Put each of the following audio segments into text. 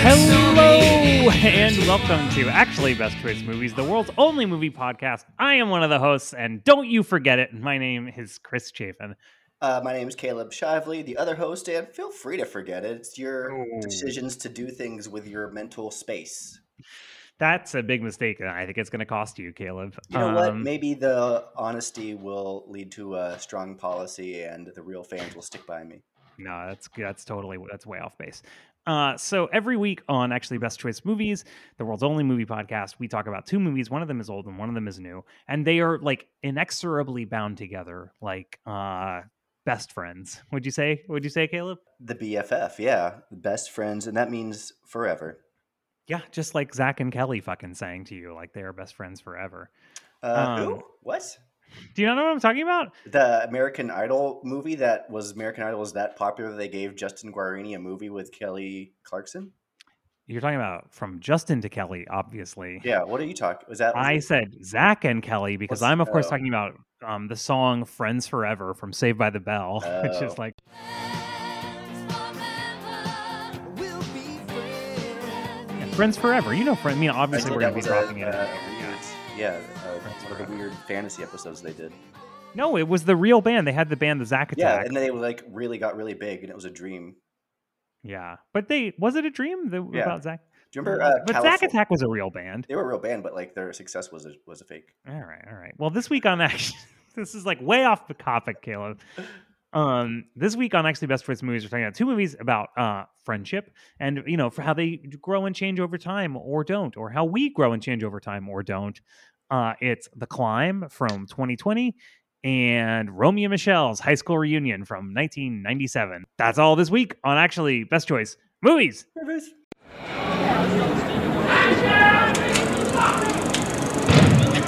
Hello and welcome to Actually Best Choice Movies, the world's only movie podcast. I am one of the hosts, and don't you forget it. My name is Chris Chafin. Uh, my name is Caleb Shively, the other host, and feel free to forget it. It's your decisions to do things with your mental space. That's a big mistake. and I think it's going to cost you, Caleb. You know what? Um, Maybe the honesty will lead to a strong policy, and the real fans will stick by me. No, that's that's totally that's way off base. Uh, so every week on actually Best Choice Movies, the world's only movie podcast, we talk about two movies. One of them is old and one of them is new, and they are like inexorably bound together, like uh, best friends. Would you say? Would you say, Caleb? The BFF, yeah, best friends, and that means forever. Yeah, just like Zack and Kelly fucking saying to you, like they are best friends forever. Uh, Um, who? What? Do you not know what I'm talking about? The American Idol movie that was American Idol was that popular they gave Justin Guarini a movie with Kelly Clarkson? You're talking about from Justin to Kelly, obviously. Yeah, what are you talking? Was that? was I it- said Zack and Kelly because What's- I'm of course oh. talking about um, the song "Friends Forever" from Saved by the Bell, which Oh. is like yeah, "Friends Forever." You know, friend. I mean, obviously did, we're gonna be was a, dropping it. uh, yeah, yeah. yeah, uh, one of the weird fantasy episodes they did. No, it was the real band. They had the band, the Zack Yeah, Attack. and then they like really got really big, and it was a dream. Yeah, but they was it a dream that, Yeah. about Zack? Do you remember? Uh, but Zack Attack was a real band. They were a real band, but like their success was a, was a fake. All right, all right. Well, this week on actually, this is like way off the topic, Caleb. Um, this week on actually best choice movies, we're talking about two movies about uh friendship and you know for how they grow and change over time or don't, or how we grow and change over time or don't. Uh, it's The Climb from 2020 and Romy and Michele's high school reunion from 1997. That's all this week on actually best choice movies.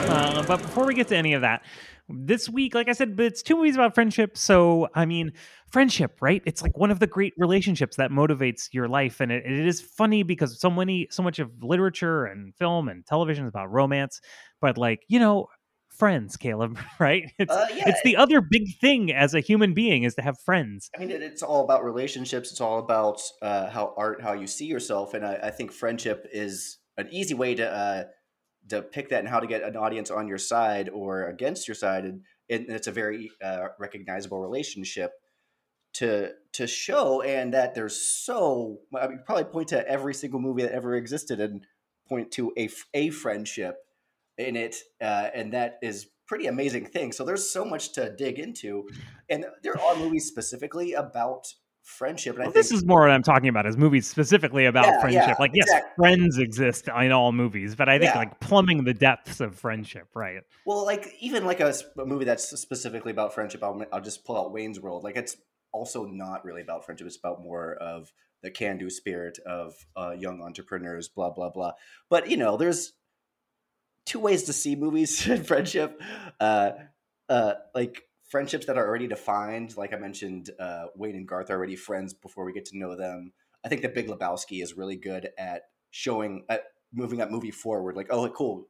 Uh, but before we get to any of that, this week, like I said, it's two movies about friendship. So, I mean, friendship, right? It's like one of the great relationships that motivates your life, and it, it is funny because so many, so much of literature and film and television is about romance. But like, you know, friends, Caleb, right? It's Uh, yeah, it's the other big thing as a human being is to have friends. I mean, it's all about relationships. It's all about uh, how art, how you see yourself, and I, I think friendship is an easy way to uh, to pick that and how to get an audience on your side or against your side, and, and it's a very uh, recognizable relationship to to show, and that there's so I mean, probably point to every single movie that ever existed and point to a, a friendship in it, uh, and that is pretty amazing thing. So there's so much to dig into, and there are movies specifically about friendship. And I Well, think this is more what I'm talking about is movies specifically about Yeah, friendship. yeah, like, yes, friends exist in all movies, but I think Yeah. like plumbing the depths of friendship, right? well, like even like a movie that's specifically about friendship. I'll, I'll just pull out Wayne's World. Like it's also not really about friendship. It's about more of the can-do spirit of uh, young entrepreneurs. Blah blah blah. But you know, there's two ways to see movies in friendship. Uh, uh, like friendships that are already defined. Like I mentioned, uh, Wayne and Garth are already friends before we get to know them. I think The Big Lebowski is really good at showing, at moving that movie forward. Like, oh, cool,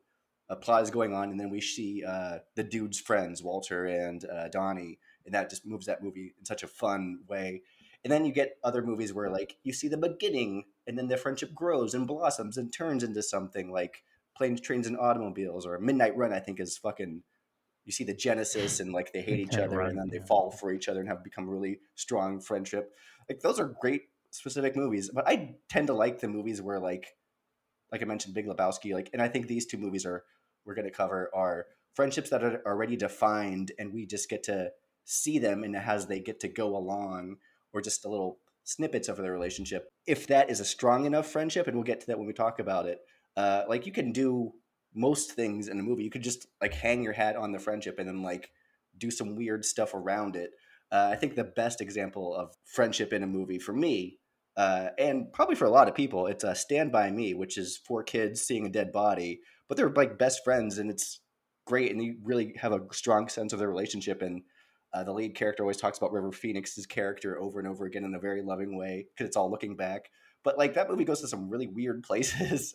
a plot is going on, and then we see uh, the dude's friends, Walter and uh, Donnie, and that just moves that movie in such a fun way. And then you get other movies where like you see the beginning, and then the friendship grows and blossoms and turns into something like Planes, Trains, and Automobiles or Midnight Run. I think is fucking. You see the genesis and like they hate each other, Run, and then they fall for each other and have become really strong friendship. Like those are great specific movies, but I tend to like the movies where like like I mentioned, Big Lebowski, like, and I think these two movies are we're going to cover are friendships that are already defined, and we just get to see them and as they get to go along, or just a little snippets of their relationship. If that is a strong enough friendship, and we'll get to that when we talk about it. Uh, like you can do most things in a movie. You could just like hang your hat on the friendship and then like do some weird stuff around it. Uh, I think the best example of friendship in a movie for me uh, and probably for a lot of people, it's uh, Stand By Me, which is four kids seeing a dead body, but they're like best friends, and it's great, and you really have a strong sense of their relationship. And Uh, the lead character always talks about River Phoenix's character over and over again in a very loving way because it's all looking back. But like that movie goes to some really weird places,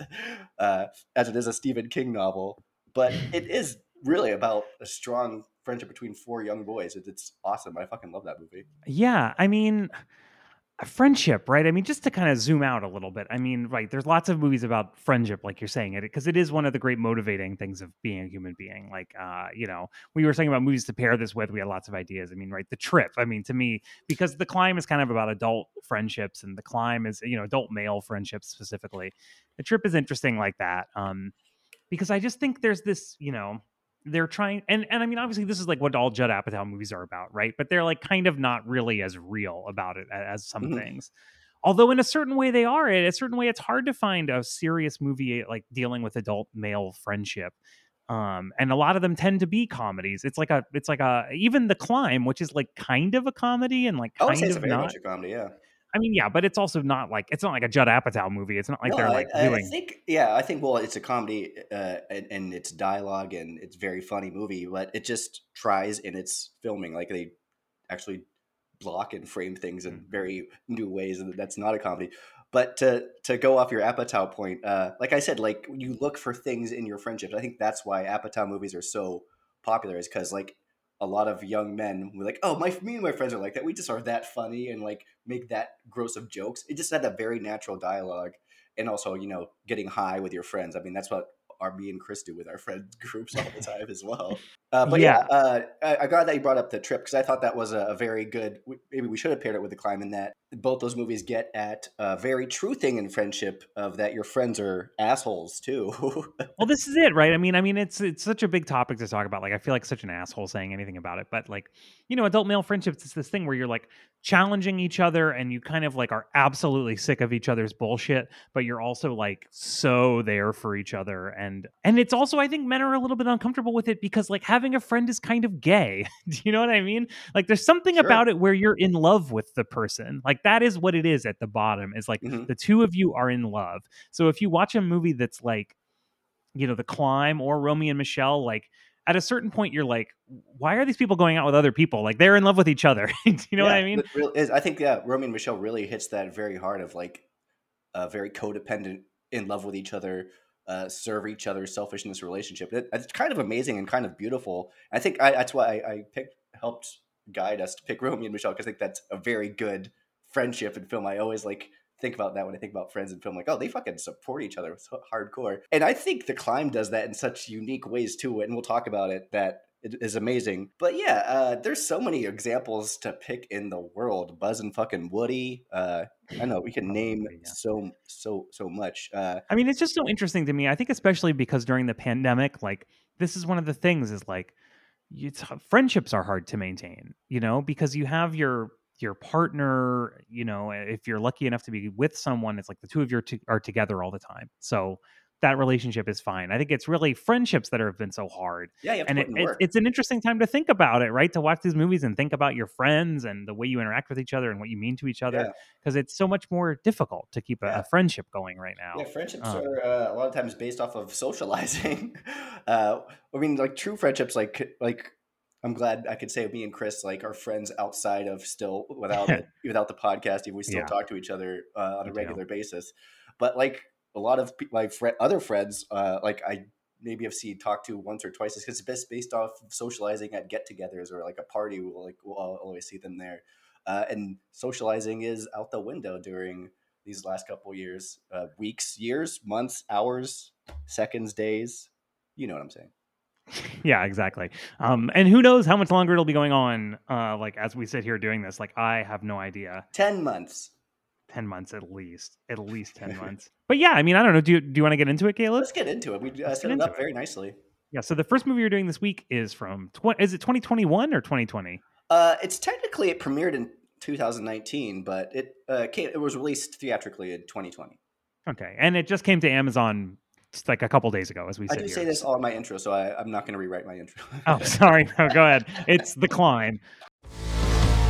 uh, as it is a Stephen King novel. But it is really about a strong friendship between four young boys. It, it's awesome. I fucking love that movie. Yeah, I mean, a friendship, right? I mean, just to kind of zoom out a little bit. I mean, right, there's lots of movies about friendship, like you're saying it, because it is one of the great motivating things of being a human being. Like, uh, you know, we were talking about movies to pair this with. We had lots of ideas. I mean, right, The Trip. I mean, to me, because The Climb is kind of about adult friendships, and The Climb is, you know, adult male friendships specifically. The Trip is interesting like that, um, because I just think there's this, you know, they're trying and and I mean obviously this is like what all Judd Apatow movies are about, right? But they're like kind of not really as real about it as some mm-hmm. things. Although in a certain way they are. In a certain way it's hard to find a serious movie like dealing with adult male friendship. Um, and a lot of them tend to be comedies. It's like a, it's like a, even the climb, which is like kind of a comedy and like kind of not a comedy, yeah. I mean, yeah, but it's also not like it's not like a Judd Apatow movie. It's not like no, they're like I, doing. I think, yeah, I think well, it's a comedy uh, and, and it's dialogue and it's very funny movie, but it just tries in its filming, like they actually block and frame things in mm. very new ways, and that's not a comedy. But to to go off your Apatow point, uh, like I said, like you look for things in your friendships. I think that's why Apatow movies are so popular, is because like a lot of young men were like, "Oh, my me and my friends are like that. We just are that funny and like make that gross of jokes." It just had a very natural dialogue, and also you know getting high with your friends. I mean, that's what our me and Chris do with our friend groups all the time as well. Uh, but yeah, yeah uh, I, I glad that you brought up the trip because I thought that was a, a, very good. Maybe we should have paired it with the climb in that both those movies get at a very true thing in friendship of that your friends are assholes too. well, this is it, right? I mean, I mean, it's it's such a big topic to talk about. Like, I feel like such an asshole saying anything about it, but like, you know, adult male friendships, it's this thing where you're like challenging each other and you kind of like are absolutely sick of each other's bullshit, but you're also like so there for each other, and and it's also I think men are a little bit uncomfortable with it because like having a friend is kind of gay. Do you know what I mean? Like, there's something sure. about it where you're in love with the person, like that is what it is at the bottom is like mm-hmm. the two of you are in love. So if you watch a movie that's like you know the climb or Romy and michele like at a certain point you're like why are these people going out with other people? Like they're in love with each other. You know yeah, what i mean? is, i think yeah romy and michele really hits that very hard of like a very codependent in love with each other uh, serve each other selfishness relationship. It, it's kind of amazing and kind of beautiful. I think I, that's why I, I picked helped guide us to pick romy and michele because i think that's a very good friendship in film. I always like think about that when I think about friends in film. Like, oh, they fucking support each other so hardcore. And I think The Climb does that in such unique ways too. And we'll talk about it. That it is amazing. But yeah, uh, there's so many examples to pick in the world. Buzz and fucking Woody. Uh, I know we can name so so so much. Uh, I mean, it's just so interesting to me. I think especially because during the pandemic, like this is one of the things is like. It's, friendships are hard to maintain, you know, because you have your your partner, you know, if you're lucky enough to be with someone, it's like the two of you are together all the time. So that relationship is fine. I think it's really friendships that have been so hard. Yeah, and it, it, it's an interesting time to think about it, right? To watch these movies and think about your friends and the way you interact with each other and what you mean to each other, because yeah. it's so much more difficult to keep a, yeah. a friendship going right now. Yeah, friendships um, are uh, a lot of times based off of socializing. uh, I mean, like true friendships, like like I'm glad I could say me and Chris like are friends outside of still without without the podcast. Even we still yeah. talk to each other uh, on a regular basis. But like a lot of my fr- other friends, uh, like I maybe have seen talk to once or twice, because it's based based off of socializing at get-togethers or like a party. We'll like we'll always see them there, uh, and socializing is out the window during these last couple years, uh, weeks, years, months, hours, seconds, days. You know what I'm saying yeah exactly. Um and who knows how much longer it'll be going on uh like as we sit here doing this like i have no idea. 10 months. 10 months at least at least 10 months. But yeah i mean i don't know do you, do you want to get into it caleb? Let's get into it. We uh, set it up it. very nicely. Yeah so the first movie you're doing this week is from tw- is it 2021 or 2020 uh it's technically it premiered in 2019 but it uh came, it was released theatrically in 2020 okay and it just came to amazon like a couple days ago as we said. I do say this all in my intro, so I, am not going to rewrite my intro. oh, sorry. No, go ahead. It's the climb.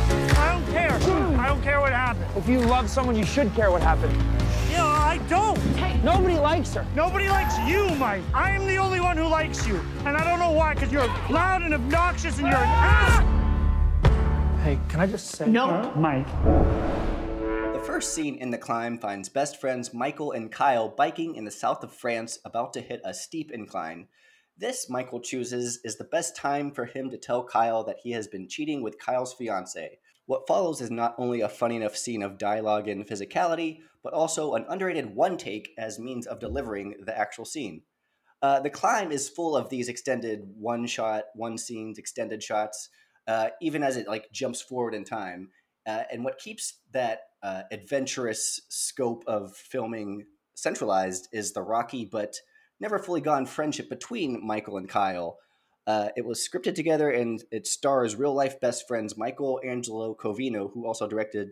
I don't care. I don't care what happened. If you love someone, you should care what happened. Yeah, I don't. Hey, nobody likes her. Nobody likes you, Mike. I am the only one who likes you. And I don't know why, because you're loud and obnoxious and you're an ass. Hey, can I just say? No. Mike. First scene in The Climb finds best friends Michael and Kyle biking in the south of France, about to hit a steep incline. This, Michael chooses, is the best time for him to tell Kyle that he has been cheating with Kyle's fiance. What follows is not only a funny enough scene of dialogue and physicality, but also an underrated one take as means of delivering the actual scene. Uh, the climb is full of these extended one shot, one scenes, extended shots, uh, even as it like jumps forward in time. Uh, and what keeps that uh, adventurous scope of filming centralized is the rocky but never fully gone friendship between Michael and Kyle. Uh, it was scripted together and it stars real life best friends Michael Angelo Covino, who also directed,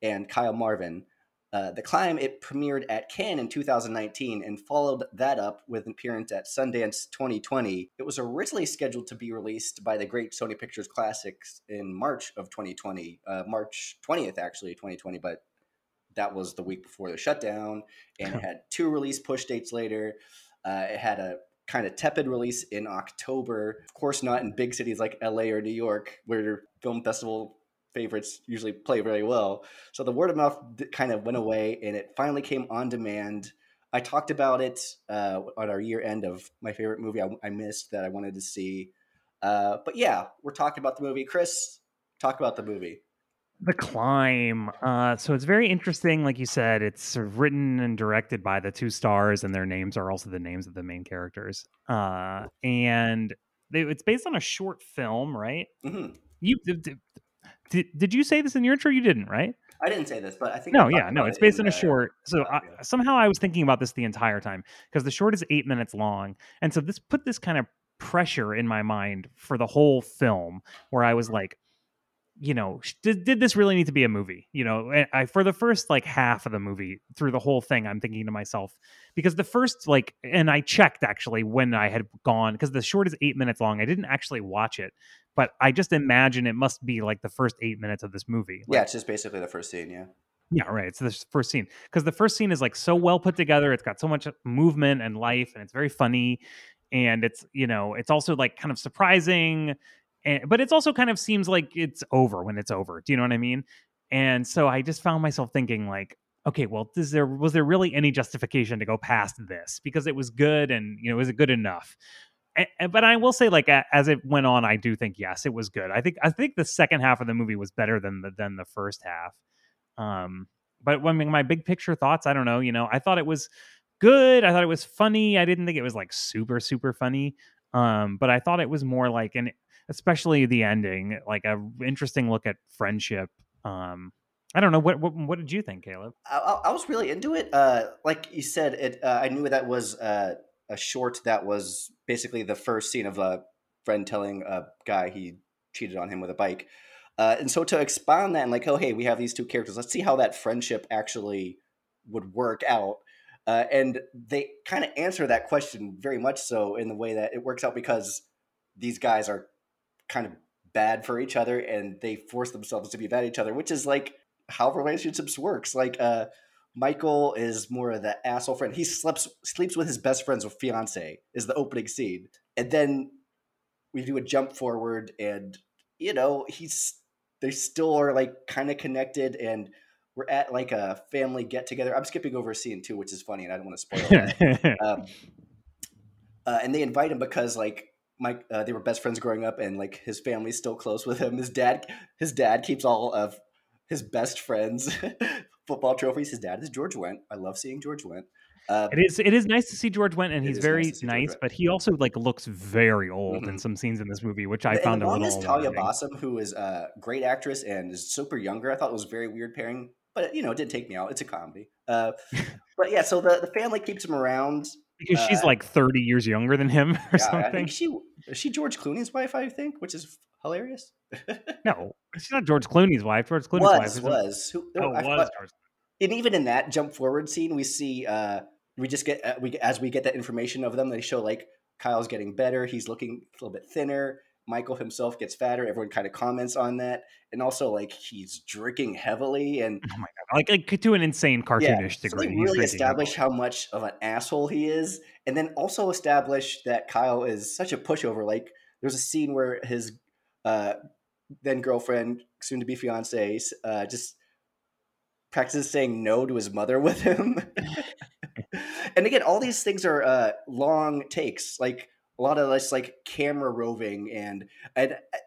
and Kyle Marvin. Uh, the Climb, it premiered at Cannes in 2019 and followed that up with an appearance at Sundance 2020. It was originally scheduled to be released by the Great Sony Pictures Classics in March of 2020, uh, March 20th, actually, 2020, but that was the week before the shutdown, and it had two release push dates later. Uh, it had a kind of tepid release in October. Of course, not in big cities like LA or New York, where film festival favorites usually play very well. So the word of mouth kind of went away, and it finally came on demand. I talked about it uh, on our year end of my favorite movie I, I missed that I wanted to see. Uh, but yeah, we're talking about the movie. Chris, talk about the movie. The Climb. Uh, so it's very interesting. Like you said, it's sort of written and directed by the two stars, and their names are also the names of the main characters. Uh, and they, it's based on a short film, right? Mm-hmm. You did, did, you say this in your intro? You didn't, right? I didn't say this, but I think No, yeah, no. It's based on a the- short. So uh, I, somehow I was thinking about this the entire time because the short is eight minutes long, and so this put this kind of pressure in my mind for the whole film, where I was like, you know, did, did this really need to be a movie? You know, and I for the first like half of the movie through the whole thing, I'm thinking to myself because the first like, and I checked actually when I had gone because the short is eight minutes long. I didn't actually watch it, but I just imagine it must be like the first eight minutes of this movie. Yeah, it's just basically the first scene. Yeah. yeah, right. It's the first scene because the first scene is like so well put together. It's got so much movement and life, and it's very funny. And it's you know it's also like kind of surprising, and but it's also kind of seems like it's over when it's over. Do you know what I mean? And so I just found myself thinking like, okay, well, is there was there really any justification to go past this because it was good and you know is it good enough? A- a- but I will say, like as it went on, I do think yes, it was good. I think I think the second half of the movie was better than the than the first half. Um, but mean, my big picture thoughts, I don't know. You know, I thought it was good. I thought it was funny. I didn't think it was like super super funny. Um, but I thought it was more like an, especially the ending, like a interesting look at friendship. Um, I don't know what what, what did you think, Caleb? I, I was really into it. Uh, like you said, it. Uh, I knew that was uh, a short that was basically the first scene of a friend telling a guy he cheated on him with a bike. Uh, and so to expound that and like, oh hey, we have these two characters. Let's see how that friendship actually would work out. Uh, and they kind of answer that question very much so in the way that it works out because these guys are kind of bad for each other and they force themselves to be bad at each other, which is like how relationships works. Like uh Michael is more of the asshole friend. He sleeps sleeps with his best friend's fiance is the opening scene. And then we do a jump forward and you know, he's they still are like kind of connected and we're at like a family get together. I'm skipping over a scene too, which is funny and I don't want to spoil it. um, uh, and they invite him because like Mike, uh, they were best friends growing up, and like his family's still close with him. His dad, his dad keeps all of his best friends' football trophies. His dad is George Wendt. I love seeing George Wendt. Uh, It is it is nice to see George Wendt, and he's nice very George nice, but he also like looks very old in Mhm. some scenes in this movie, which I and found a little is Talia. Balsam, who is a great actress and is super younger. I thought it was a very weird pairing, but you know, it didn't take me out. It's a comedy. Uh, but yeah, so the, the family keeps him around. because she's uh, like 30 years younger than him or Yeah, something. she is she George Clooney's wife. I think, which is hilarious. No, she's not George Clooney's wife. George Clooney's wife was is was who? oh, was George. and even in that jump forward scene, we see uh, we just get uh, we as we get that information of them, they show like Kyle's getting better. He's looking a little bit thinner. Michael himself gets fatter. Everyone kind of comments on that, and also like he's drinking heavily, and Oh my god, like, like to an insane cartoonish so degree. He's really establish how much of an asshole he is, and then also establish that Kyle is such a pushover. Like there's a scene where his uh, then girlfriend, soon to be fiance, uh, just practices saying no to his mother with him. and again, all these things are uh, long takes, like a lot of this like camera roving and and uh,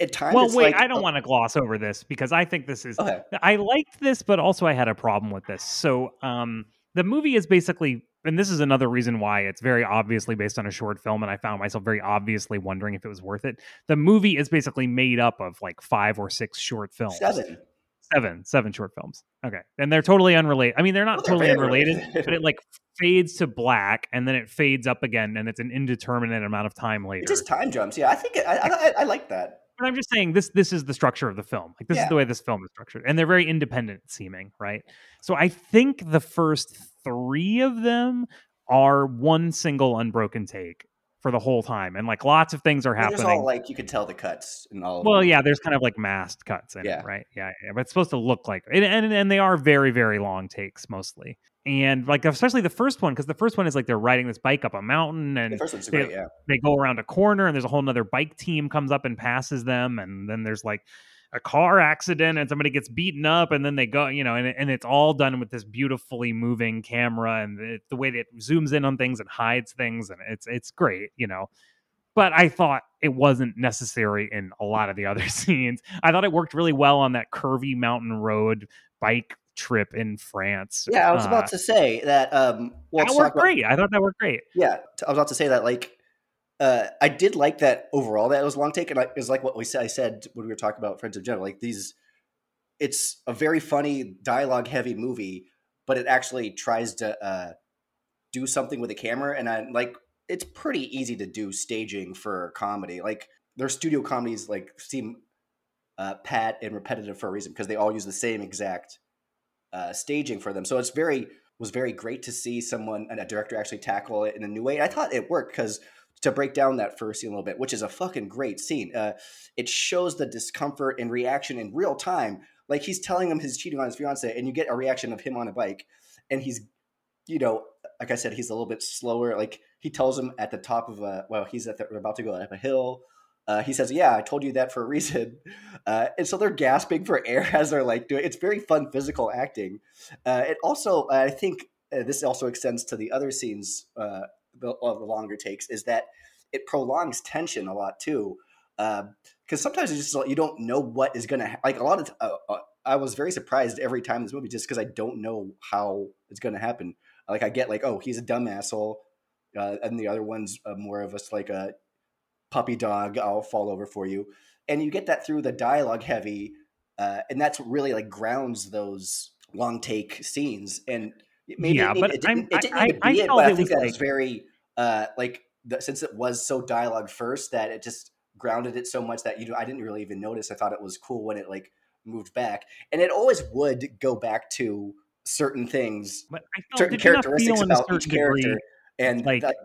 at times. Well, it's wait, like, I don't oh, want to gloss over this because I think this is. Okay. I liked this, but also I had a problem with this. So, um, the movie is basically, and this is another reason why it's very obviously based on a short film, and I found myself very obviously wondering if it was worth it. The movie is basically made up of like five or six short films. Seven. Seven, seven short films. Okay, and they're totally unrelated. I mean, they're not Well, they're totally unrelated, related. but it like fades to black and then it fades up again, and it's an indeterminate amount of time later. It just time jumps. Yeah, I think it, I, I I like that. But I'm just saying this this is the structure of the film. Like this is the way this film is structured. And they're very independent seeming, right? So I think the first 3 of them are one single unbroken take for the whole time and like lots of things are And happening. all like you could tell the cuts and all. well, them. yeah, there's kind of like masked cuts in Yeah. it, right? Yeah, yeah, but it's supposed to look like and, and and they are very very long takes mostly. And like especially the first one because the first one is like they're riding this bike up a mountain and the first one's they- great. Yeah, they go around a corner and there's a whole nother bike team comes up and passes them and then there's like a car accident and somebody gets beaten up and then they go you know and, and it's all done with this beautifully moving camera and it, the way that it zooms in on things and hides things and it's it's great you know but i thought it wasn't necessary in a lot of the other scenes i thought it worked really well on that curvy mountain road bike trip in france yeah. I was Uh, about to say that. Um, well, that worked about- great i thought that worked great Yeah, i was about to say that. Like, uh, I did like that overall. That was a long take, and it was like what we said. I said when we were talking about Friends of General. Like these, it's a very funny dialogue heavy movie, but it actually tries to uh, do something with the camera, and I like it's pretty easy to do staging for comedy. Like their studio comedies like seem uh, pat and repetitive for a reason because they all use the same exact uh, staging for them. So it's very was very great to see someone and a director actually tackle it in a new way. And I thought it worked because to break down that first scene a little bit, which is a fucking great scene, uh, it shows the discomfort and reaction in real time. Like he's telling him he's cheating on his fiance, and you get a reaction of him on a bike, and he's, you know, like I said, he's a little bit slower. Like he tells him at the top of a well, he's at the, about to go up a hill. Uh, he says, "Yeah, I told you that for a reason," uh, and so they're gasping for air as they're like doing. It's very fun physical acting. Uh, it also, I think, uh, this also extends to the other scenes uh, the, of the longer takes. Is that it prolongs tension a lot too, because sometimes it's just you don't know what is to ha- like a lot of. T- uh, uh, I was very surprised every time this movie just because I don't know how it's to happen. Like I get like, oh, he's a dumb asshole, uh, and the other one's uh, more of us like a puppy dog. I'll fall over for you, and you get that through the dialogue heavy, uh, and that's really like grounds those long take scenes. And maybe Yeah, it, but it it didn't I- I- I it, felt but I think was, that was very uh, like the, since it was so dialogue first that it just grounded it so much that you know I didn't really even notice. I thought it was cool when it like moved back, and it always would go back to certain things, but i felt certain did you not characteristics about each certain degree and like that,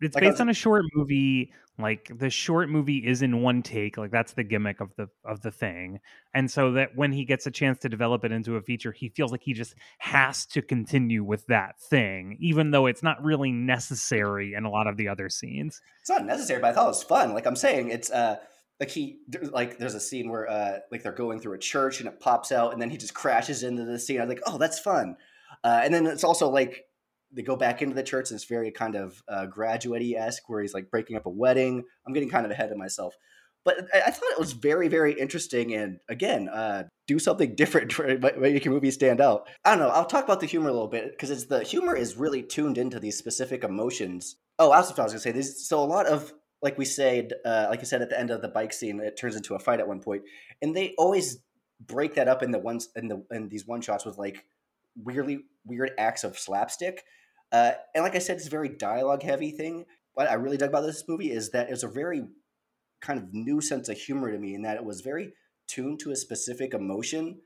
it's Like based was- on a short movie like the short movie is in one take like that's the gimmick of the of the thing and so that when he gets a chance to develop it into a feature he feels like he just has to continue with that thing even though it's not really necessary in a lot of the other scenes it's not necessary, but I thought it was fun. Like I'm saying, it's uh like he like there's a scene where uh like they're going through a church and it pops out and then he just crashes into the scene. I'm like, oh, that's fun. Uh, and then it's also like they go back into the church and it's very kind of uh, graduate esque where he's like breaking up a wedding. I'm getting kind of ahead of myself. But I, I thought it was very, very interesting, and again, uh, do something different to make your movie stand out. I don't know. I'll talk about the humor a little bit because it's the humor is really tuned into these specific emotions. Oh, what I was gonna say. There's, so a lot of like we said, uh, like I said at the end of the bike scene, it turns into a fight at one point, and they always break that up in the ones in the in these one shots with like weirdly weird acts of slapstick. Uh, and like I said, it's a very dialogue heavy thing. What I really dug about this movie is that it's a very kind of new sense of humor to me, in that it was very tuned to a specific emotion,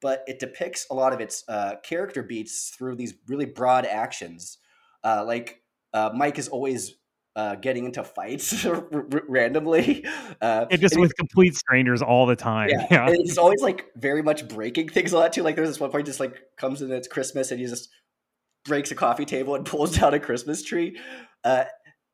but it depicts a lot of its uh, character beats through these really broad actions. Uh, like uh, Mike is always uh, getting into fights r- r- randomly. Uh, it just with complete strangers all the time yeah, yeah, it's always like very much breaking things a lot too. Like there's this one point, just like comes in, it's Christmas, and he just breaks a coffee table and pulls down a Christmas tree. Uh,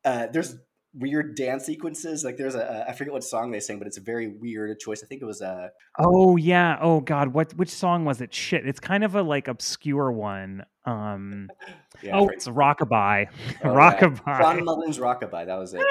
uh, there's weird dance sequences. Like there's a I forget what song they sing, but it's a very weird choice. I think it was a Oh yeah. Oh god, what which song was it? Shit. It's kind of a like obscure one. Um yeah, Oh, it's Rockabye. oh, yeah. Rockabye. Ron Mullins Rockabye. That was it.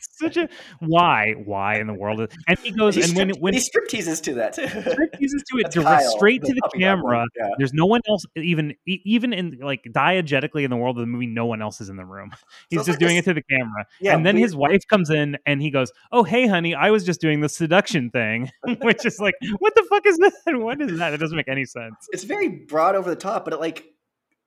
Such a why? Why in the world? And he goes he and when when he strip teases to that too. Rick uses to it Kyle, straight to the camera. Yeah. There's no one else even even in like diegetically in the world of the movie. No one else is in the room. He's it's just like doing this- it to the camera. Yeah, and then his wife comes in and he goes, "Oh hey honey, I was just doing the seduction thing," which is like, what the fuck is that? What is that? It doesn't make any sense. it's very broad over the top, but it like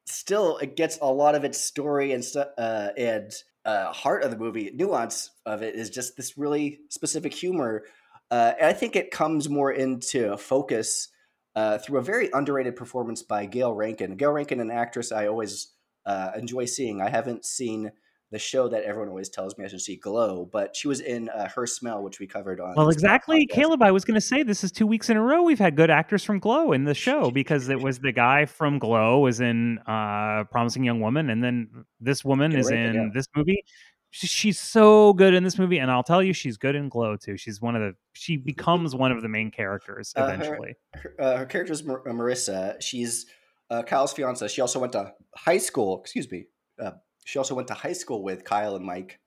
still it gets a lot of its story and stuff uh, and uh, heart of the movie. Nuance of it is just this really specific humor, uh, and I think it comes more into focus uh, through a very underrated performance by Gayle Rankin. Gayle Rankin, an actress I always uh, enjoy seeing. I haven't seen the show that everyone always tells me I should see, Glow, but she was in uh, Her Smell, which we covered on. Well, exactly, podcast. Caleb. I was going to say this is two weeks in a row we've had good actors from Glow in the show because it was the guy from Glow was in uh, Promising Young Woman, and then this woman is Rankin, in yeah. this movie. She's so good in this movie, and I'll tell you, she's good in Glow too. She's one of the she becomes one of the main characters Uh, her- eventually. her, uh, her character is Mar- uh, Marissa. She's uh, Kyle's fiance. She also went to high school. Excuse me. She also went to high school with Kyle and Mike.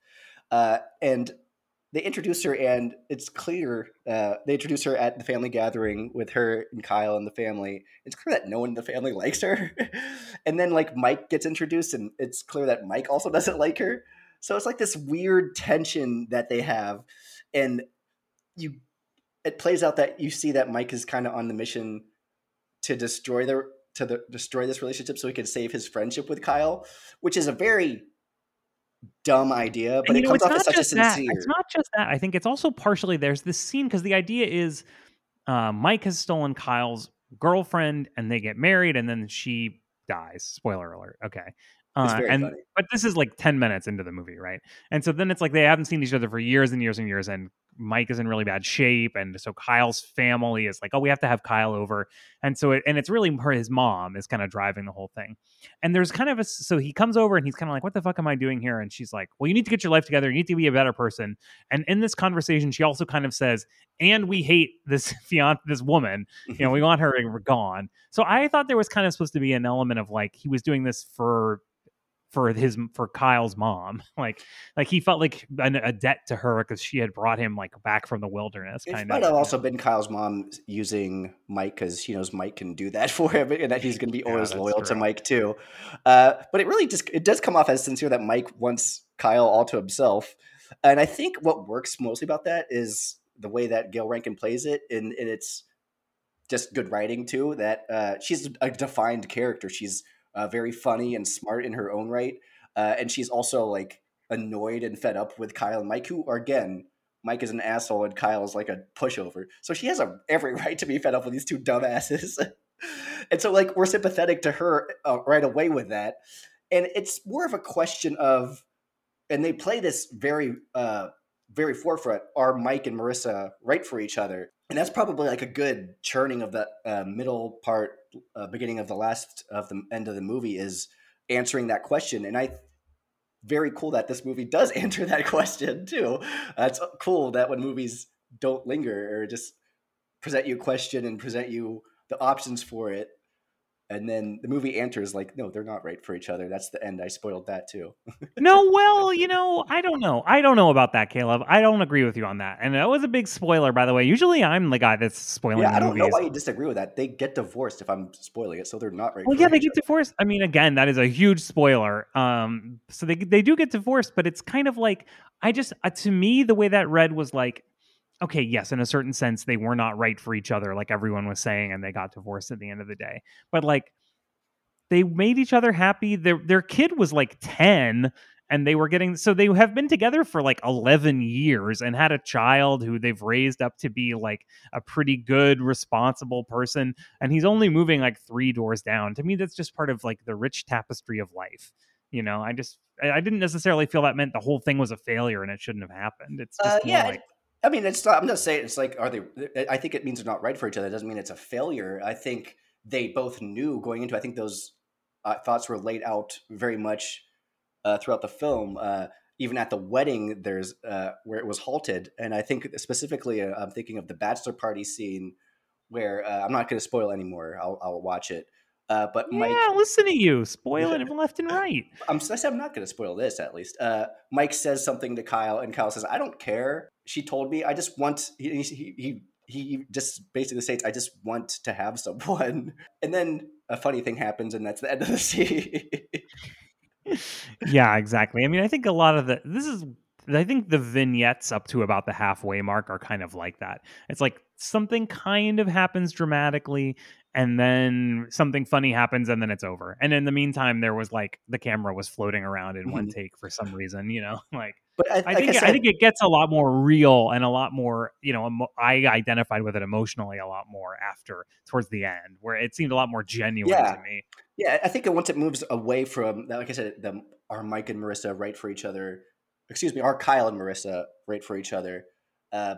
Uh, and they introduce her, and it's clear uh, they introduce her at the family gathering with her and Kyle and the family. It's clear that no one in the family likes her. and then like Mike gets introduced, and it's clear that Mike also doesn't like her. So it's like this weird tension that they have, and you it plays out that you see that Mike is kind of on the mission to destroy their to the, destroy this relationship so he can save his friendship with Kyle, which is a very dumb idea, but it know, comes off as such a just that. sincere. It's not just that. I think it's also partially there's this scene because the idea is uh, Mike has stolen Kyle's girlfriend and they get married and then she dies. Spoiler alert. Okay. Uh, and funny. but this is like 10 minutes into the movie, right? And so then it's like they haven't seen each other for years and years and years and Mike is in really bad shape and so Kyle's family is like, "Oh, we have to have Kyle over." And so it, and it's really her his mom is kind of driving the whole thing. And there's kind of a so he comes over and he's kind of like, "What the fuck am I doing here?" And she's like, "Well, you need to get your life together. You need to be a better person." And in this conversation, she also kind of says, "And we hate this fiance, this woman. You know, we want her gone." So I thought there was kind of supposed to be an element of like he was doing this for for his for Kyle's mom, like like he felt like an, a debt to her because she had brought him like back from the wilderness. It Kind might of. have also been Kyle's mom using Mike because she knows Mike can do that for him, and that he's going to be Yeah, always loyal to. Mike too. Uh, but it really just it does come off as sincere that Mike wants Kyle all to himself, and I think what works mostly about that is the way that Gayle Rankin plays it, and, and it's just good writing too. That uh, she's a defined character. She's uh, very funny and smart in her own right, uh, and she's also like annoyed and fed up with Kyle and Mike, who are again Mike is an asshole and Kyle is like a pushover. So she has a every right to be fed up with these two dumbasses. and so like we're sympathetic to her uh, right away with that. And it's more of a question of and they play this very uh very forefront are Mike and Marissa right for each other? And that's probably like a good churning of the uh, middle part uh, beginning of the last of the end of the movie is answering that question and I very cool that this movie does answer that question too. Uh, cool that when movies don't linger or just present you a question and present you the options for it, and then the movie answers like, no, they're not right for each other. That's the end. I spoiled that too. no, well, you know, I don't know. I don't know about that, Caleb. I don't agree with you on that. And that was a big spoiler, by the way. Usually, I'm the guy that's spoiling yeah, I don't know why you disagree with that. They get divorced if I'm spoiling it, so they're not right. Well, yeah, they get divorced. I mean, again, that is a huge spoiler. Um, so they they do get divorced, but it's kind of like I just uh, to me the way that read was like, okay, yes, in a certain sense they were not right for each other, like everyone was saying, and they got divorced at the end of the day. But like, they made each other happy. Their their kid was like ten. And they were getting so they have been together for like 11 years and had a child who they've raised up to be like a pretty good, responsible person and he's only moving like three doors down. To me, that's just part of like the rich tapestry of life. You know, I just I didn't necessarily feel that meant the whole thing was a failure and it shouldn't have happened. It's just Uh, more yeah, like I mean, it's not. I'm not saying it's like, are they? I think it means they're not right for each other. It doesn't mean it's a failure. I think they both knew going into. I think those uh, thoughts were laid out very much uh, throughout the film. Uh, even at the wedding, there's uh, where it was halted, and I think specifically, uh, I'm thinking of the bachelor party scene where uh, I'm not going to spoil anymore. I'll, I'll watch it. Uh, but Yeah, Mike, listen to you, spoiling it left and right. I'm, I said I'm not going to spoil this. At least, uh, Mike says something to Kyle, and Kyle says, "I don't care." She told me. I just want. He he he, he just basically states, "I just want to have someone." And then a funny thing happens, and that's the end of the scene. yeah, exactly. I mean, I think a lot of the this is I think the vignettes up to about the halfway mark are kind of like that. It's like something kind of happens dramatically and then something funny happens and then it's over. And in the meantime there was like the camera was floating around in one Mhm. take for some reason, you know, like but I, I like think I, I, said, think it gets a lot more real and a lot more, you know, emo- I identified with it emotionally a lot more after towards the end where it seemed a lot more genuine Yeah. to me. Yeah, I think once it moves away from, like I said, the our Mike and Marissa right for each other. Excuse me, our Kyle and Marissa right for each other. Uh,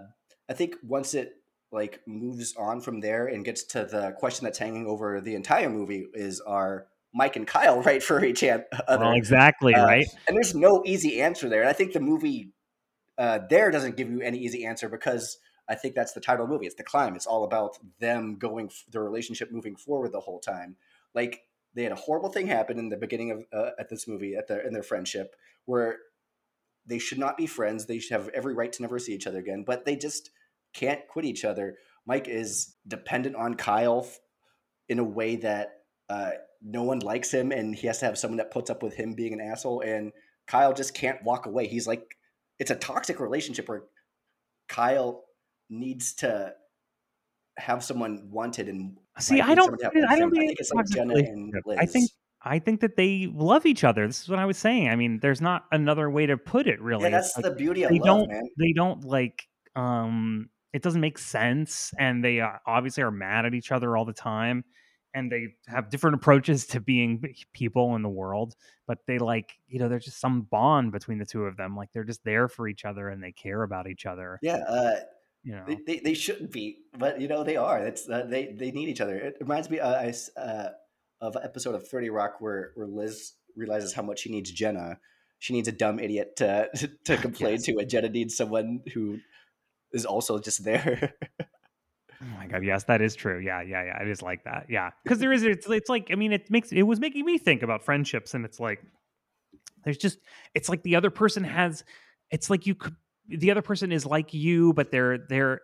I think once it like moves on from there and gets to the question that's hanging over the entire movie is are Mike and Kyle right for each other? Well, exactly, Uh, right? And there's no easy answer there. And I think the movie uh, there doesn't give you any easy answer because I think that's the title of the movie. It's the climb. It's all about them going, their relationship moving forward the whole time. Like they had a horrible thing happen in the beginning of uh, at this movie at their in their friendship where they should not be friends. They should have every right to never see each other again, but they just can't quit each other. Mike is dependent on Kyle in a way that uh, no one likes him, and he has to have someone that puts up with him being an asshole. And Kyle just can't walk away. He's like, it's a toxic relationship where Kyle needs to have someone wanted and See, I don't. I don't think think it's like Jenna and. Liz. I think I think that they love each other. This is what I was saying. I mean, there's not another way to put it. Really, yeah, that's like, the beauty of they love, don't. man. They don't like. Um, it doesn't make sense, and they uh, obviously are mad at each other all the time, and they have different approaches to being people in the world. But they like, you know, there's just some bond between the two of them. Like they're just there for each other, and they care about each other. Yeah, uh, You know, they, they, they shouldn't be, but you know they are. It's uh, they they need each other. It reminds me uh, I uh, of an episode of Thirty Rock where where Liz realizes how much she needs Jenna. She needs a dumb idiot to to complain Yes. to, and Jenna needs someone who is also just there. Oh my god, yes, that is true. Yeah, yeah, yeah. It is like that. Yeah, because there is. It's it's like I mean, it makes it was making me think about friendships, and it's like there's just it's like the other person has. It's like you could the other person is like you, but they're they're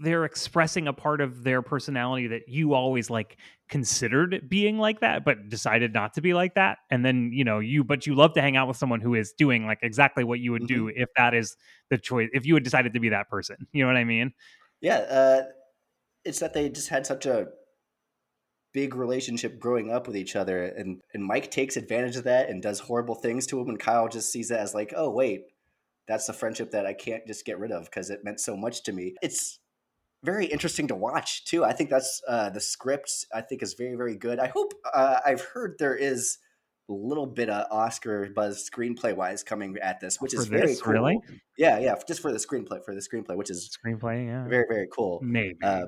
they're expressing a part of their personality that you always like considered being like that but decided not to be like that and then you know you but you love to hang out with someone who is doing like exactly what you would do if that is the choice if you had decided to be that person you know what i mean yeah, uh, it's that they just had such a big relationship growing up with each other, and and Mike takes advantage of that and does horrible things to him, and Kyle just sees it as like, oh wait, that's the friendship that I can't just get rid of because it meant so much to me. It's very interesting to watch too. I think that's uh, the script. I think is very very good. I hope uh, I've heard there is a little bit of Oscar buzz screenplay wise coming at this, which For is very this, cool. really? Yeah, yeah, just for the screenplay for the screenplay, which is screenplay yeah very very cool. maybe Uh,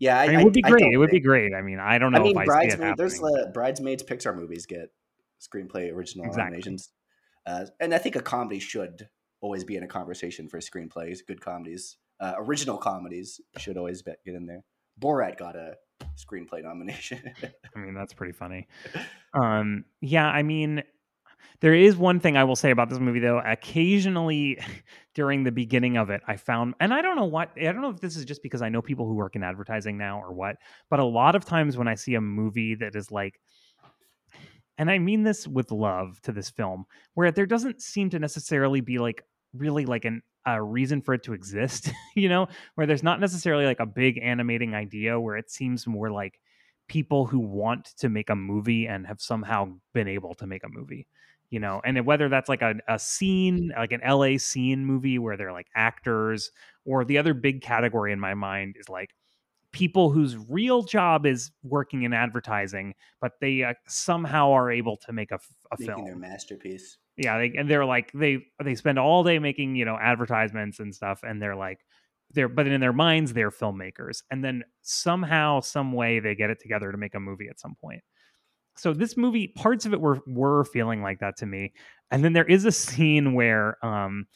yeah, I, I mean, it would be I great. don't It would be great. I mean, I don't know I mean, if I see it bridesmaids. There's uh, bridesmaids. Pixar movies get screenplay original Exactly. nominations, uh, and I think a comedy should always be in a conversation for screenplays. Good comedies, uh, original comedies should always be, get in there. Borat got a screenplay nomination. I mean, that's pretty funny. Um, yeah, I mean, there is one thing I will say about this movie, though. Occasionally, during the beginning of it, I found, and I don't know what, I don't know if this is just because I know people who work in advertising now or what, but a lot of times when I see a movie that is like, and I mean this with love to this film, where there doesn't seem to necessarily be like really like an a reason for it to exist, you know, where there's not necessarily like a big animating idea, where it seems more like people who want to make a movie and have somehow been able to make a movie you know and whether that's like a, a scene like an la scene movie where they're like actors or the other big category in my mind is like people whose real job is working in advertising but they uh, somehow are able to make a Making film their masterpiece. yeah they, and they're like they they spend all day making you know advertisements and stuff and they're like they're but in their minds they're filmmakers and then somehow some way they get it together to make a movie at some point so this movie parts of it were were feeling like that to me and then there is a scene where um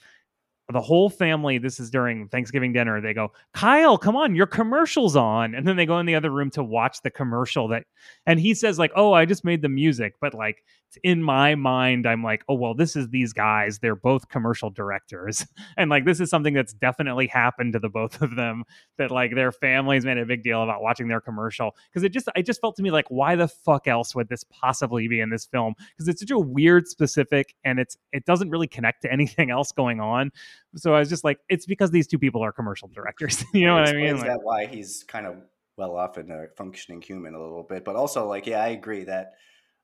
the whole family this is during thanksgiving dinner they go kyle come on your commercial's on and then they go in the other room to watch the commercial that and he says like oh i just made the music but like in my mind i'm like oh well this is these guys. They're both commercial directors. And like this is something that's definitely happened to the both of them that like their families made a big deal about watching their commercial. Because it just it just felt to me like why the fuck else would this possibly be in this film? Because it's such a weird specific and it's it doesn't really connect to anything else going on. So I was just like, it's because these two people are commercial directors. you know what I mean? explains Like, that why he's kind of well off and a functioning human a little bit, but also like yeah, I agree that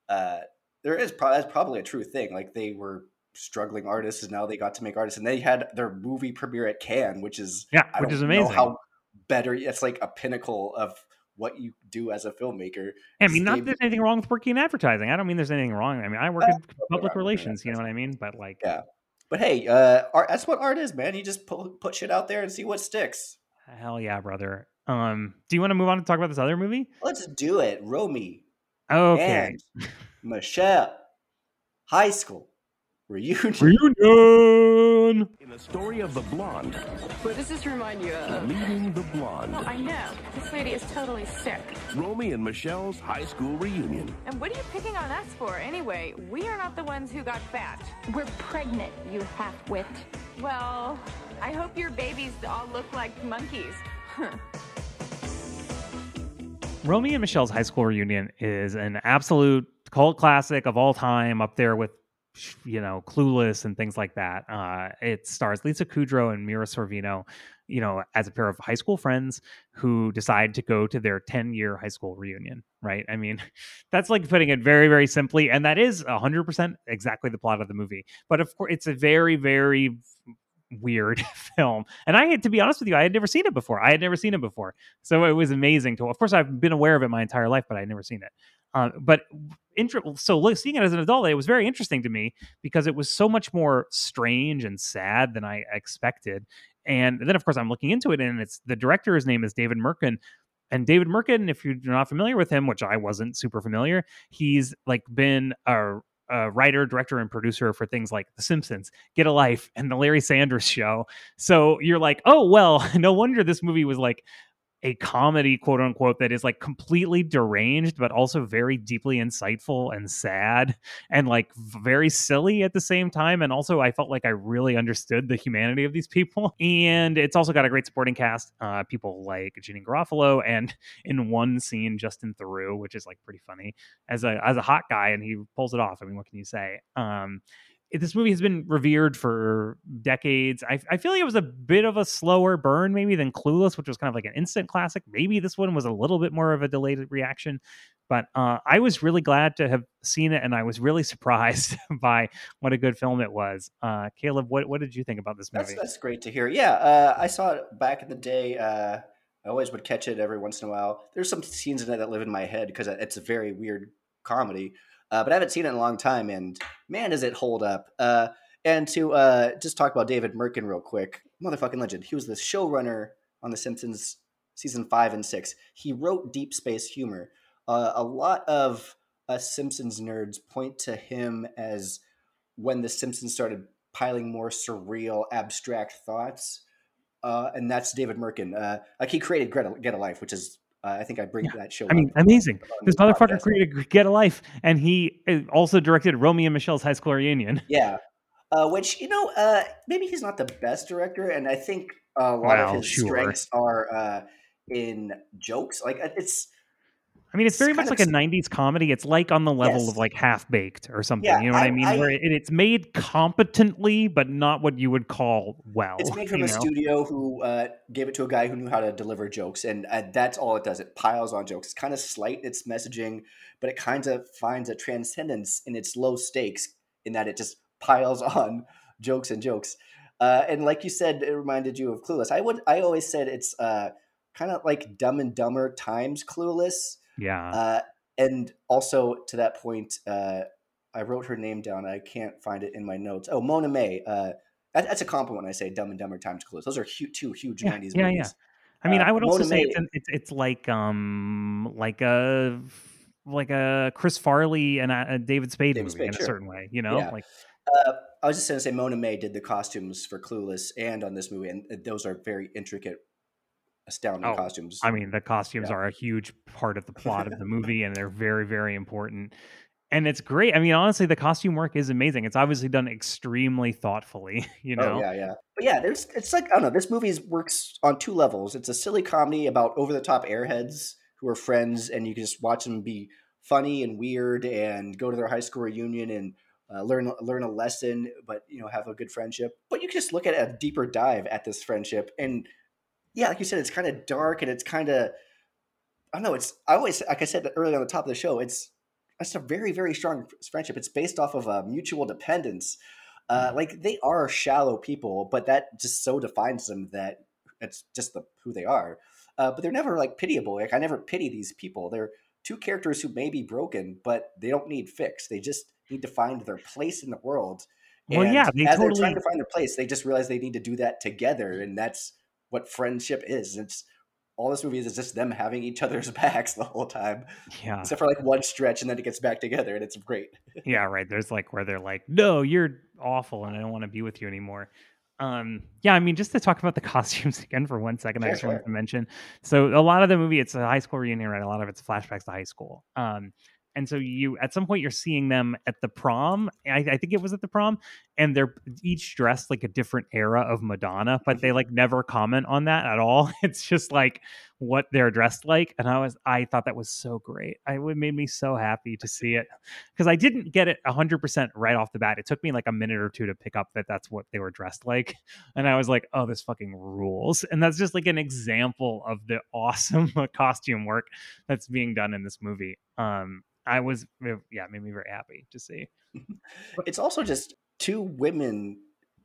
uh, there is pro- that's probably a true thing. Like they were struggling artists, and now they got to make artists, and they had their movie premiere at Cannes, which is yeah, I which don't is know amazing. how better. It's like a pinnacle of what you do as a filmmaker. I mean, not that there's anything wrong with working in advertising. I don't mean there's anything wrong. I mean, I work in public relations. You know what I mean? But like, Yeah. But hey, uh, art, that's what art is, man. You just put, put shit out there and see what sticks. hell yeah, brother. Um, do you want to move on to talk about this other movie? Let's do it, Romy Okay. and Michele, high school reunion. Reunion. In the story of the blonde What does this remind you of? leading the blonde, I know. This lady is totally sick. Romy and Michele's high school reunion. And what are you picking on us for anyway? We are not the ones who got fat. We're pregnant, you half-wit. Well, I hope your babies all look like monkeys. Huh. Romy and Michele's high school reunion is an absolute cult classic of all time, up there with you know Clueless and things like that. Uh, it stars Lisa Kudrow and Mira Sorvino, you know, as a pair of high school friends who decide to go to their 10 year high school reunion. Right? I mean, that's like putting it very, very simply, and that is 100% exactly the plot of the movie. But of course, it's a very, very weird film. And I had to be honest with you, I had never seen it before. I had never seen it before. So it was amazing to of course I've been aware of it my entire life, but I'd never seen it. Uh, but so seeing it as an adult, it was very interesting to me because it was so much more strange and sad than I expected. And then, of course, I'm looking into it, and it's the director's name is David Mirkin. And David Mirkin, if you're not familiar with him, which I wasn't super familiar, he's like been a, a writer, director, and producer for things like The Simpsons, Get a Life, and The Larry Sanders Show. So you're like, oh well, no wonder this movie was like a comedy, quote unquote, that is like completely deranged, but also very deeply insightful and sad and like very silly at the same time. And also, I felt like I really understood the humanity of these people. And it's also got a great supporting cast. Uh, people like Janeane Garofalo, and in one scene, Justin Theroux, which is like pretty funny as a as a hot guy, and he pulls it off. I mean, what can you say? Um, this movie has been revered for decades. I, I feel like it was a bit of a slower burn, maybe than Clueless, which was kind of like an instant classic. Maybe this one was a little bit more of a delayed reaction, but uh, I was really glad to have seen it, and I was really surprised by what a good film it was. Uh, Caleb, what what did you think about this That's movie? that's great to hear. Yeah, uh, I saw it back in the day. Uh, I always would catch it every once in a while. There's some scenes in it that live in my head because it's a very weird comedy. Uh, but I haven't seen it in a long time, and man, does it hold up! Uh, and to uh, just talk about David Mirkin real quick, motherfucking legend. He was the showrunner on The Simpsons season five and six. He wrote Deep Space Homer. Uh, a lot of us Simpsons nerds point to him as when The Simpsons started piling more surreal, abstract thoughts. Uh, and that's David Mirkin. Uh, like he created Get a, Get a Life, which is uh, I think I bring that show. I mean, up amazing. This motherfucker podcast. created Get a Life, and he uh, also directed Romy and Michele's high school reunion. Yeah, uh, which you know, uh, maybe he's not the best director, and I think a lot Well, of his sure. strengths are uh, in jokes. Like uh, it's I mean, it's It's very kind much like a '90s comedy. It's like on the level Yes. of like Half Baked or something. Yeah, you know what I, I- mean? I- Where it, it's made competently, but not what you would call well. it's made from a know? studio who uh, gave it to a guy who knew how to deliver jokes, and uh, that's all it does. It piles on jokes. It's kind of slight in its messaging, but it kind of finds a transcendence in its low stakes in that it just piles on jokes and jokes. Uh, and like you said, it reminded you of Clueless. I would, I always said it's uh, kind of like Dumb and Dumber times Clueless. Yeah. Uh, and also to that point, uh, I wrote her name down. I can't find it in my notes. Oh, Mona May. Uh, that, that's a compliment I say Dumb and Dumber times Clueless. Those are hu- two huge Yeah, '90s yeah, yeah. movies. I mean, uh, I would also Mona say May- it's, an, it's it's like um like a like a Chris Farley and a, a David Spade David movie Spade, in sure. a certain way. You know, Yeah. like Uh, I was just going to say Mona May did the costumes for Clueless and on this movie, and those are very intricate, astounding Oh, costumes. I mean, the costumes Yeah. are a huge part of the plot of the movie, and they're very, very important. And it's great. I mean, honestly, the costume work is amazing. It's obviously done extremely thoughtfully. You know, Oh yeah, yeah. But yeah, there's it's like I don't know. This movie works on two levels. It's a silly comedy about over the top airheads who are friends, and you can just watch them be funny and weird, and go to their high school reunion and uh, learn learn a lesson, but you know have a good friendship. But you can just look at a deeper dive at this friendship, and yeah, like you said, it's kind of dark and it's kind of I don't know. It's I always like I said earlier on the top of the show. It's it's a very very strong friendship. It's based off of a mutual dependence. Uh, like they are shallow people, but that just so defines them that it's just the who they are. Uh, but they're never like pitiable. Like I never pity these people. They're two characters who may be broken, but they don't need fixed. They just need to find their place in the world. Well, And yeah, they as they're trying to find their place, they just realize they need to do that together, and that's what friendship is. It's all this movie is is just them having each other's backs the whole time, yeah, except for like one stretch, and then it gets back together, and it's great. yeah, right. There's like where they're like, "No, you're awful, and I don't want to be with you anymore." Um, yeah, I mean, just to talk about the costumes again for one second, I Sure, just wanted to mention. So a lot of the movie, it's a high school reunion, right? A lot of it's flashbacks to high school. Um, and so you at some point you're seeing them at the prom. I, I think it was at the prom, and they're each dressed like a different era of Madonna, but they like mm-hmm. never comment on that at all. It's just like what they're dressed like, and I was I thought that was so great. I, it made me so happy to see it because I didn't get it 100% right off the bat. It took me like a minute or two to pick up that that's what they were dressed like. And I was like, oh, this fucking rules. And that's just like an example of the awesome costume work that's being done in this movie. Um, I was, yeah, made me very happy to see. it's also just two women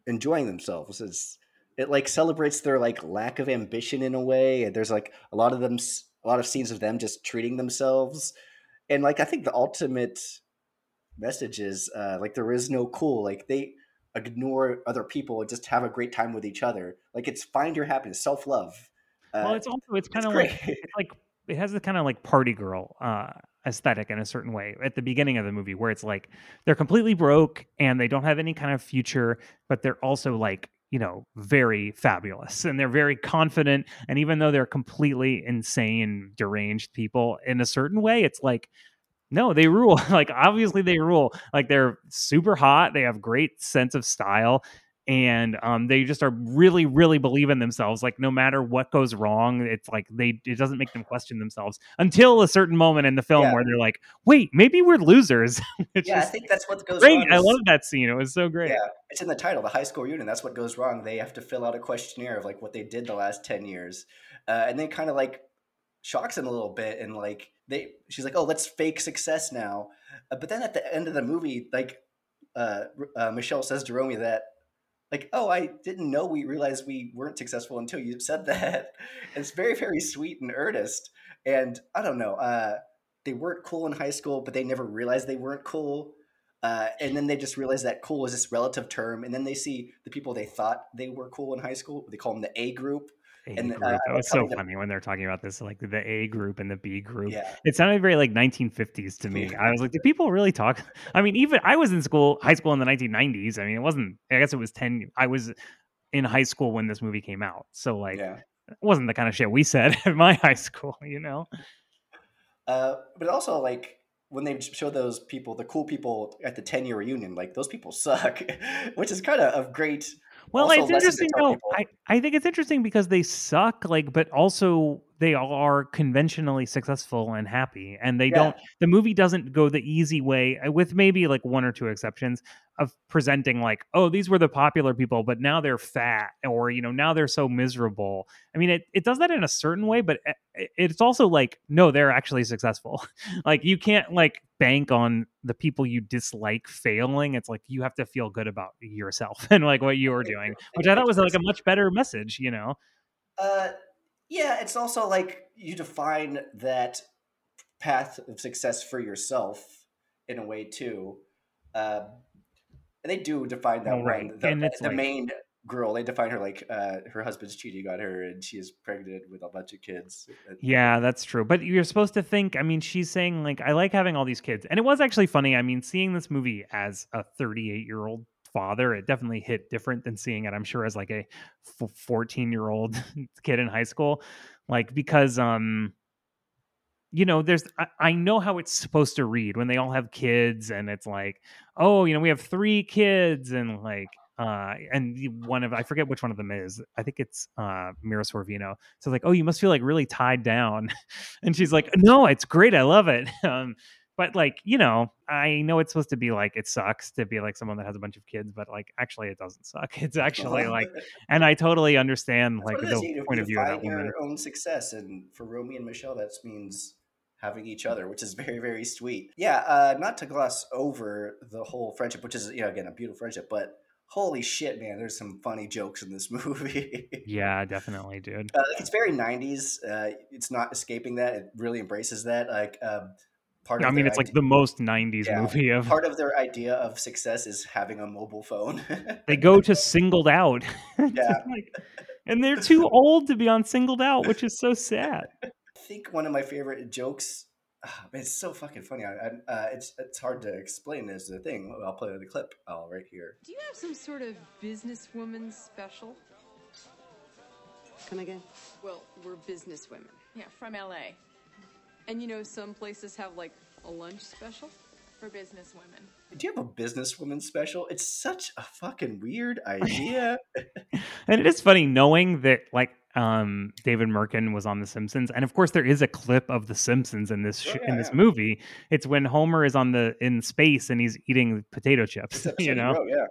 enjoying themselves. It's it like celebrates their like lack of ambition in a way. And there's like a lot of them, a lot of scenes of them just treating themselves. And like I think the ultimate message is uh, like there is no cool. Like they ignore other people and just have a great time with each other. Like it's find your happiness, self love. Uh, well, it's also, it's kind of like, it's like, it has the kind of like party girl uh, aesthetic in a certain way at the beginning of the movie where it's like they're completely broke and they don't have any kind of future but they're also like you know very fabulous and they're very confident and even though they're completely insane deranged people in a certain way it's like no they rule. Like obviously they rule. Like they're super hot they have great sense of style and um, they just are really really believe in themselves like no matter what goes wrong it's like they it doesn't make them question themselves until a certain moment in the film Yeah. where they're like wait maybe we're losers yeah, I think that's what goes great wrong. i love that scene it was so great Yeah, it's in the title, the high school reunion. That's what goes wrong. They have to fill out a questionnaire of like what they did the last ten years, uh, and then kind of like shocks him a little bit, and like they, she's like, "Oh, let's fake success now," uh, but then at the end of the movie, like uh, uh, Michele says to Romy that. Like, oh, I didn't know we realized we weren't successful until you said that. it's very, very sweet and earnest. And I don't know, uh, they weren't cool in high school, but they never realized they weren't cool. Uh, and then they just realize that cool is this relative term. And then they see the people they thought they were cool in high school. They call them the A group. A and, uh, that was so to- funny when they're talking about this like the a group and the b group Yeah. it sounded very like 1950s to me i was like do people really talk i mean even i was in school high school in the 1990s i mean it wasn't i guess it was 10 i was in high school when this movie came out so like yeah. it wasn't the kind of shit we said at my high school you know Uh, but also, like, when they show those people, the cool people at the 10 year reunion, like, those people suck, which is kind of of great. Well, also it's interesting though. people. I, I think it's interesting because they suck, like, but also they are conventionally successful and happy, and they Yeah. don't. The movie doesn't go the easy way, uh, with maybe like one or two exceptions of presenting like, oh, these were the popular people, but now they're fat, or you know, now they're so miserable. I mean, it it does that in a certain way, but it's also like, no, they're actually successful. like, you can't like bank on the people you dislike failing. It's like you have to feel good about yourself and like what you're doing, which I thought was like a much better message, you know? Uh, yeah, it's also like you define that path of success for yourself in a way too. Uh, and they do define that Oh, right. one. The, And it's the like- main girl. They define her like uh, her husband's cheating on her, and she is pregnant with a bunch of kids. Yeah, that's true. But you're supposed to think, I mean, she's saying, like, I like having all these kids. And it was actually funny. I mean, seeing this movie as a 38 year old father, it definitely hit different than seeing it, I'm sure, as like a 14 year old kid in high school. Like, because, um, you know, there's, I, I know how it's supposed to read when they all have kids and it's like, oh, you know, we have three kids and like, uh, and one of I forget which one of them is. I think it's uh, Mira Sorvino. So like, oh, you must feel like really tied down, and she's like, no, it's great, I love it. Um, but like, you know, I know it's supposed to be like it sucks to be like someone that has a bunch of kids, but like, actually, it doesn't suck. It's actually like, and I totally understand That's like the you- point of view of that woman. your own success, and for Romy and Michele, that means having each other, which is very, very sweet. Yeah, uh, not to gloss over the whole friendship, which is you know again a beautiful friendship, but holy shit, man, there's some funny jokes in this movie. Yeah, definitely, dude. uh, it's very 90s. Uh, it's not escaping that. It really embraces that. Like um, part of I mean, their it's like the most '90s Yeah. movie of. part of their idea of success is having a mobile phone. They go to singled out. Yeah. Like- and they're too old to be on singled out, which is so sad. I think one of my favorite jokes. man, it's so fucking funny. I, I, uh, it's it's hard to explain as the thing. I'll play the clip. Oh, right here. Do you have some sort of businesswoman special? Come again? Well, we're businesswomen. Yeah, from LA And you know, some places have like a lunch special. for business women. Do you have a businesswoman special? It's such a fucking weird idea. And it is funny knowing that like um David Mirkin was on The Simpsons, and of course there is a clip of The Simpsons in this sh- Oh, yeah, in this yeah. movie. It's when Homer is on the in space and he's eating potato chips. You know, wrote, yeah.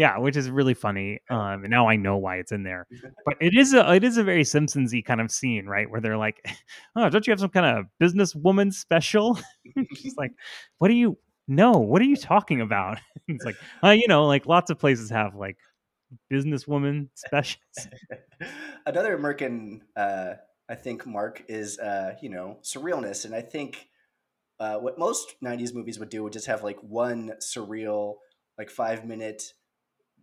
Yeah, which is really funny. Um, and now I know why it's in there. But it is a it is a very Simpsonsy kind of scene, right? Where they're like, "Oh, don't you have some kind of businesswoman special?" She's like, "What do you? No, what are you talking about?" it's like, uh, you know, like lots of places have like businesswoman specials. Another American, uh, I think, Mark is uh, you know surrealness, and I think uh, what most '90s movies would do would just have like one surreal, like five minute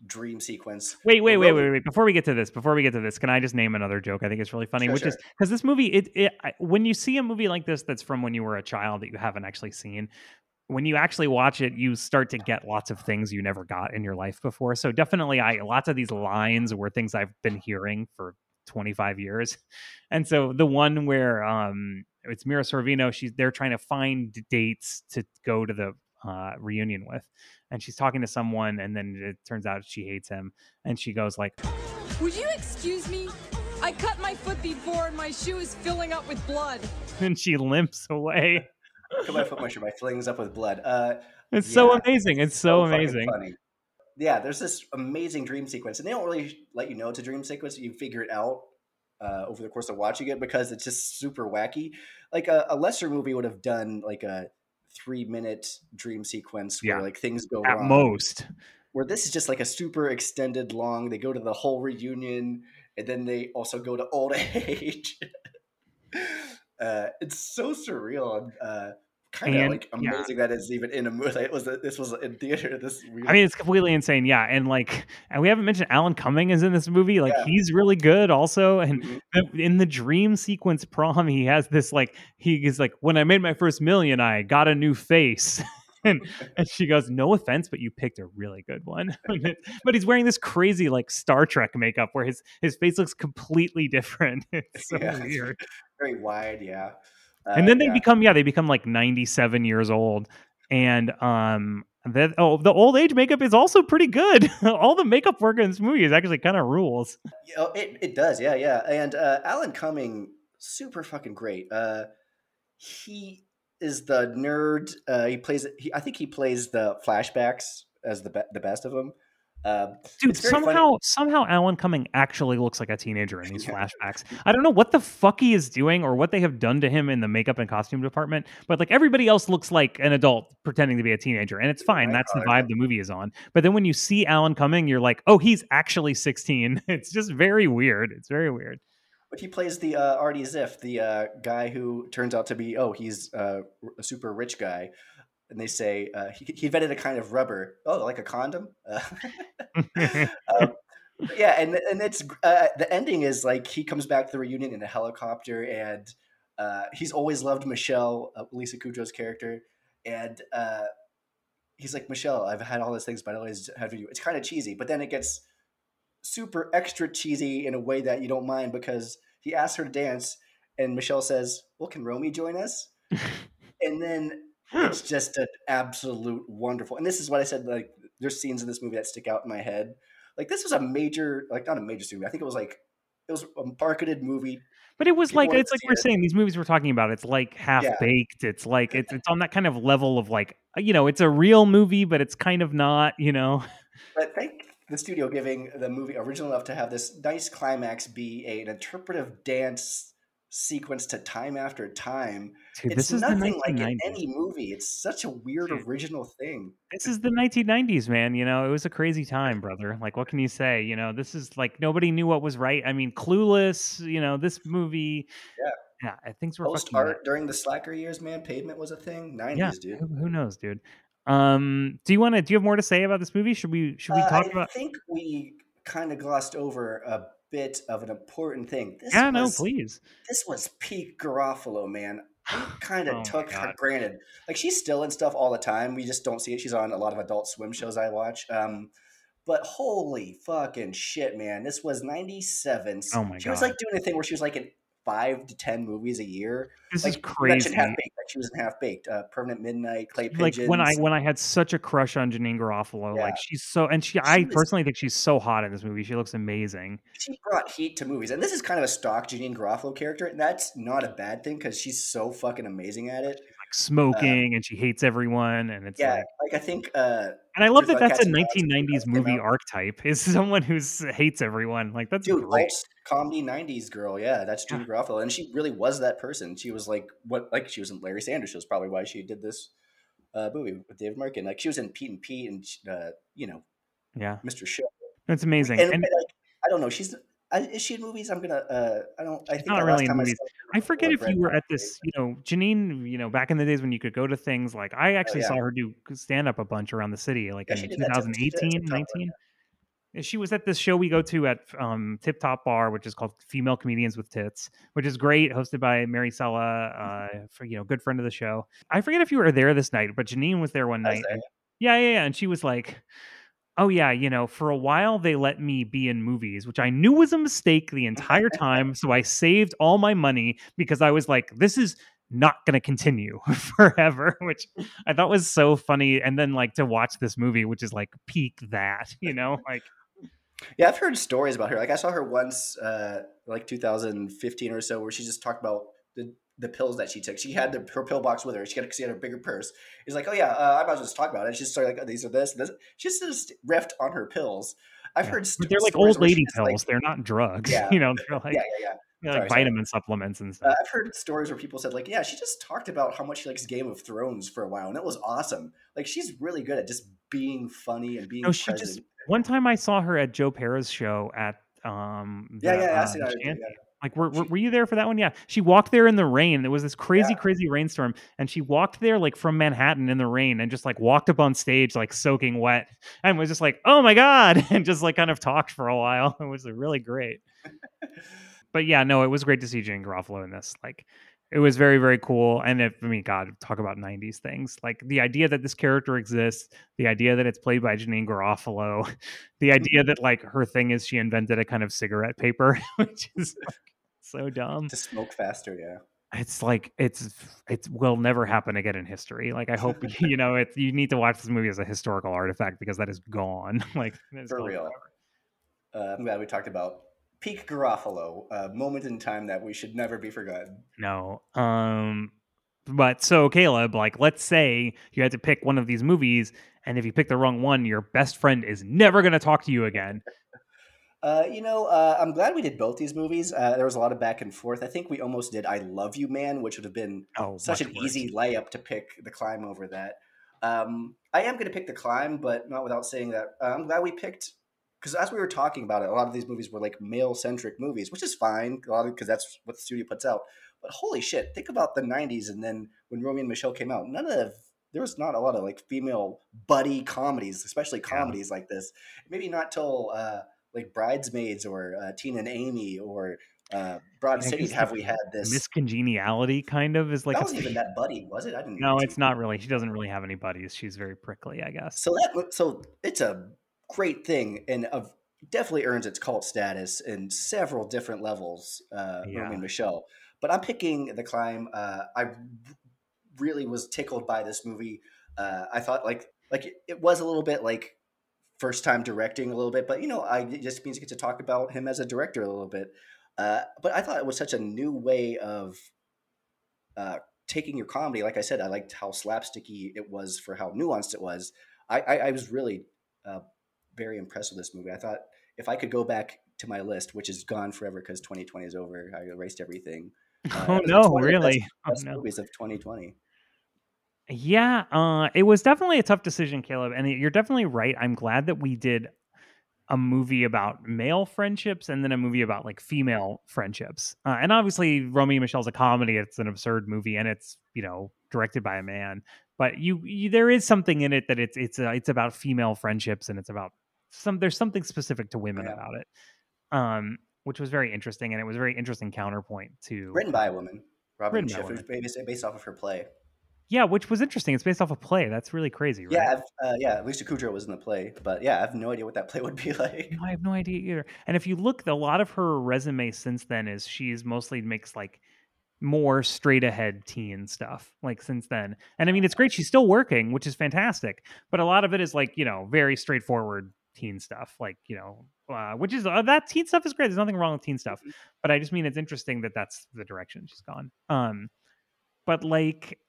dream sequence. Wait, wait, wait, wait, wait. Before we get to this, before we get to this, can I just name another joke? I think it's really funny, Sure, which is because this movie, it, it, I- when you see a movie like this that's from when you were a child that you haven't actually seen, when you actually watch it, you start to get lots of things you never got in your life before. So definitely, I lots of these lines were things I've been hearing for 25 years, and so the one where um it's Mira Sorvino, she's they're trying to find dates to go to the uh, reunion with, and she's talking to someone, and then it turns out she hates him, and she goes like. Would you excuse me? I cut my foot before and my shoe is filling up with blood. and she limps away. Come on, foot my shoe My flings up with blood. Uh, It's so amazing. It's so, fucking amazing. Funny. Yeah, there's this amazing dream sequence, and they don't really let you know it's a dream sequence. You figure it out uh, over the course of watching it because it's just super wacky. Like a, a lesser movie would have done like a three minute dream sequence where Yeah. like things go At wrong. most. Where this is just like a super extended long. They go to the whole reunion, and then they also go to old age. uh, it's so surreal uh, kind of like yeah. amazing that it's even in a movie. It was this was in theater. This I mean, it's completely insane. Yeah, and like, and we haven't mentioned Alan Cumming is in this movie. Like, Yeah. he's really good also. And Mhm. in the dream sequence prom, he has this like, he is like, when I made my first million, I got a new face. and and she goes, no offense, but you picked a really good one. but he's wearing this crazy like Star Trek makeup where his his face looks completely different. It's so Yeah. weird. very wide, yeah. Uh, and then they yeah. become yeah they become like 97 years old and um that oh the old age makeup is also pretty good all the makeup work in this movie is actually kind of rules Yeah, oh, it it does, yeah, yeah. And uh, Alan Cumming, super fucking great. Uh, he is the nerd. Uh, he plays. He, I think he plays the flashbacks as the be- the best of them. Uh, dude very funny. somehow somehow alan cumming actually looks like a teenager in these flashbacks. I don't know what the fuck he is doing or what they have done to him in the makeup and costume department but like everybody else looks like an adult pretending to be a teenager and it's fine that's the vibe the movie is on. But then when you see alan cumming you're like oh he's actually 16 it's just very weird it's very weird. But he plays the uh, Artie Ziff, the uh, guy who turns out to be oh he's uh, a super rich guy, and they say uh, he, he invented a kind of rubber. Oh, like a condom. Uh, um, yeah, and and it's uh, the ending is like he comes back to the reunion in a helicopter, and uh, he's always loved Michele, uh, Lisa Kudrow's character, and uh, he's like Michele, I've had all these things, but I always have you. It's kind of cheesy, but then it gets super extra cheesy in a way that you don't mind because he asks her to dance, and Michele says, "Well, can Romy join us?" and then it's just an absolute wonderful. And this is what I said. Like, there's scenes in this movie that stick out in my head. Like, this was a major, like not a major movie. I think it was like it was a marketed movie. But it was People like it's like we're it. saying these movies we're talking about. It's like half Yeah. baked. It's like it's it's on that kind of level of like uh, you know it's a real movie, but it's kind of not. You know, But thank the studio giving the movie original enough to have this nice climax be a- an interpretive dance sequence to time after time. dude, it's this is nothing like in any movie. It's such a weird Dude. original thing. This is the 1990s, man. You know, it was a crazy time, brother. Like, what can you say? You know, this is like nobody knew what was right. I mean, Clueless. You know, this movie. Yeah. yeah. Things were Post art during the slacker years, man. Pavement was a thing. Nineties, Yeah, dude. who, who knows, dude? Um, do you want to? Do you have more to say about this movie? Should we? Should we Uh, talk I about? I think we kind of glossed over a bit of an important thing. This Yeah, no, was, please. This was peak Garofalo, man. I kind Oh of my took God. granted. Like she's still in stuff all the time. We just don't see it. She's on a lot of Adult Swim shows I watch. Um, but holy fucking shit, man! This was '97. Oh my She was like doing a thing where she was like in five to ten movies a year. This like is crazy. Half Baked. Like she was in Half Baked, uh, Permanent Midnight, Clay Pigeons. like when I when I had such a crush on Janeane Garofalo, Yeah. like she's so and she, I was- personally think she's so hot in this movie. She looks amazing. she brought heat to movies, and this is kind of a stock Janeane Garofalo character, and that's not a bad thing because she's so fucking amazing at it. Like smoking and she hates everyone, and it's Yeah, like, like I think, uh, and I love that that's a Cats and Dogs 1990s movie archetype is someone who hates everyone. Like that's dude, great. alt comedy '90s girl. Yeah, that's Janeane Garofalo, and she really was that person. She was like what, like she was in Larry Sanders. Show is probably why she did this uh, movie with David Mirkin. Like she was in Pete and Pete, and uh, you know, Yeah, Mr. Show. it's amazing. And, And like, I don't know, she's. I, is she in movies? I'm gonna. Uh, I don't. I think not really in movies. I, I forget if you were at this, you know, Janeane, you know, back in the days when you could go to things like I actually Oh, yeah. saw her do stand up a bunch around the city, like Yeah, in she did that too. She did that 2018, TikTok one, 19. She was at this show we go to at um, Tip Top Bar, which is called Female Comedians with Tits, which is great, hosted by Mary Sella, uh, for you know, good friend of the show. I forget if you were there this night, but Janeane was there one night. there. and- yeah, yeah, yeah, and she was like, "Oh yeah, you know, for a while they let me be in movies, which I knew was a mistake the entire time. so I saved all my money because I was like, this is." Not gonna continue forever, which I thought was so funny. And then like to watch this movie, which is like peak that, you know, like Yeah, I've heard stories about her. Like I saw her once, uh, like 2015 or so, where she just talked about the the pills that she took. She had the, her pill box with her. She had she had a bigger purse. He's like, oh yeah, uh, I might as well just talk about it. She just started like, oh, these are this, this. She just riffed on her pills. I've Yeah. heard st- they're like old lady just, like- pills. they're not drugs. Yeah. You know, they're like, yeah, yeah, yeah. Like Sorry, sorry. vitamin supplements and Uh, stuff. I've heard stories where people said like, yeah, she just talked about how much she likes Game of Thrones for a while, and it was awesome. Like she's really good at just being funny and being no, she present. just one time I saw her at Joe Pera's show at um yeah, the, yeah, yeah, I uh, see that. Yeah. Like, were, were, were you there for that one? Yeah. She walked there in the rain. There was this crazy, Yeah. crazy rainstorm. And she walked there, like, from Manhattan in the rain and just, like, walked up on stage, like, soaking wet and was just like, oh my God. And just, like, kind of talked for a while. It was really great. but yeah, no, it was great to see Jane Garofalo in this. Like, it was very, very cool. And if, I mean, God, talk about 90s things. Like, the idea that this character exists, the idea that it's played by Janeane Garofalo, the idea that, like, her thing is she invented a kind of cigarette paper, which is like, so dumb. to smoke faster. Yeah. It's like it's it will never happen again in history. Like I hope you know it. You need to watch this movie as a historical artifact because that is gone. like it's For real. Uh, I'm glad we talked about peak Garofalo, a moment in time that we should never be forgotten. No. Um. But so Caleb, like, let's say you had to pick one of these movies, and if you pick the wrong one, your best friend is never going to talk to you again. Uh, you know, uh, I'm glad we did both these movies. Uh, there was a lot of back and forth. I think we almost did "I Love You, Man," which would have been Oh, such an worse. easy layup to pick the climb over that. Um, I am going to pick the climb, but not without saying that uh, I'm glad we picked because as we were talking about it, a lot of these movies were like male centric movies, which is fine, a lot because that's what the studio puts out. But holy shit, think about the '90s and then when Romy and Michele came out, none of there was not a lot of like female buddy comedies, especially Yeah. comedies like this. Maybe not till uh, like Bridesmaids or uh, Teen and Amy or uh, Broad City have we had this? Miss Congeniality kind of is like that wasn't even that buddy, was it? I didn't. no it's not really she doesn't really have any buddies she's very prickly i guess So that so it's a great thing and of definitely earns its cult status in several different levels. Uh, Yeah. Romy and Michele, but I'm picking the climb. Uh, I really was tickled by this movie. Uh, I thought like like it, it was a little bit like first time directing a little bit, but you know, I it just means I get to talk about him as a director a little bit. Uh, but I thought it was such a new way of uh, taking your comedy. Like I said, I liked how slapsticky it was for how nuanced it was. I, I, I was really uh, very impressed with this movie. I thought if I could go back to my list, which is gone forever because 2020 is over, I erased everything. Uh, oh no 20 of the really Best, oh, best no. movies of 2020. Yeah, uh, it was definitely a tough decision, Caleb. And you're definitely right. I'm glad that we did a movie about male friendships and then a movie about like female friendships. Uh, and obviously, Romy and Michele's a comedy. It's an absurd movie, and it's you know directed by a man. But you, you there is something in it that it's it's uh, it's about female friendships, and it's about some there's something specific to women Yeah. about it, um, which was very interesting, and it was a very interesting counterpoint to Written by a woman, Robin Written by a Schiff. It based, based off of her play. yeah, which was interesting. It's based off a play. That's really crazy, right? Yeah, uh, yeah. Lisa Kudrow was in the play, but yeah, I have no idea what that play would be like. No, I have no idea either. And if you look, a lot of her resume since then is she's mostly makes like more straight ahead teen stuff like since then. And I mean, it's great. She's still working, which is fantastic. But a lot of it is like, you know, very straightforward teen stuff. Like, you know, uh, which is uh, that teen stuff is great. There's nothing wrong with teen stuff. But I just mean it's interesting that that's the direction she's gone. Um, but like,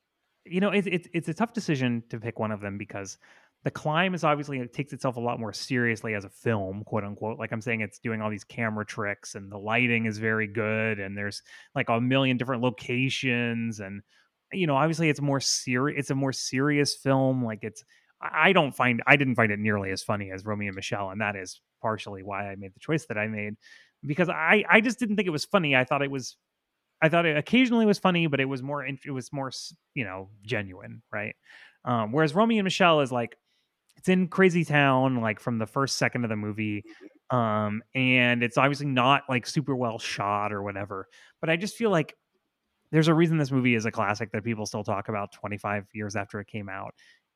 you know, it's it's it's a tough decision to pick one of them because the climb is obviously it takes itself a lot more seriously as a film quote unquote like i'm saying it's doing all these camera tricks and the lighting is very good and there's like a million different locations and you know obviously it's more serious it's a more serious film like it's i don't find i didn't find it nearly as funny as romy and michele and that is partially why i made the choice that i made because i i just didn't think it was funny. I thought it was i thought it occasionally was funny but it was more it was more you know genuine right? Um whereas romy and michele is like it's in crazy town like from the first second of the movie um and it's obviously not like super well shot or whatever but i just feel like there's a reason this movie is a classic that people still talk about 25 years after it came out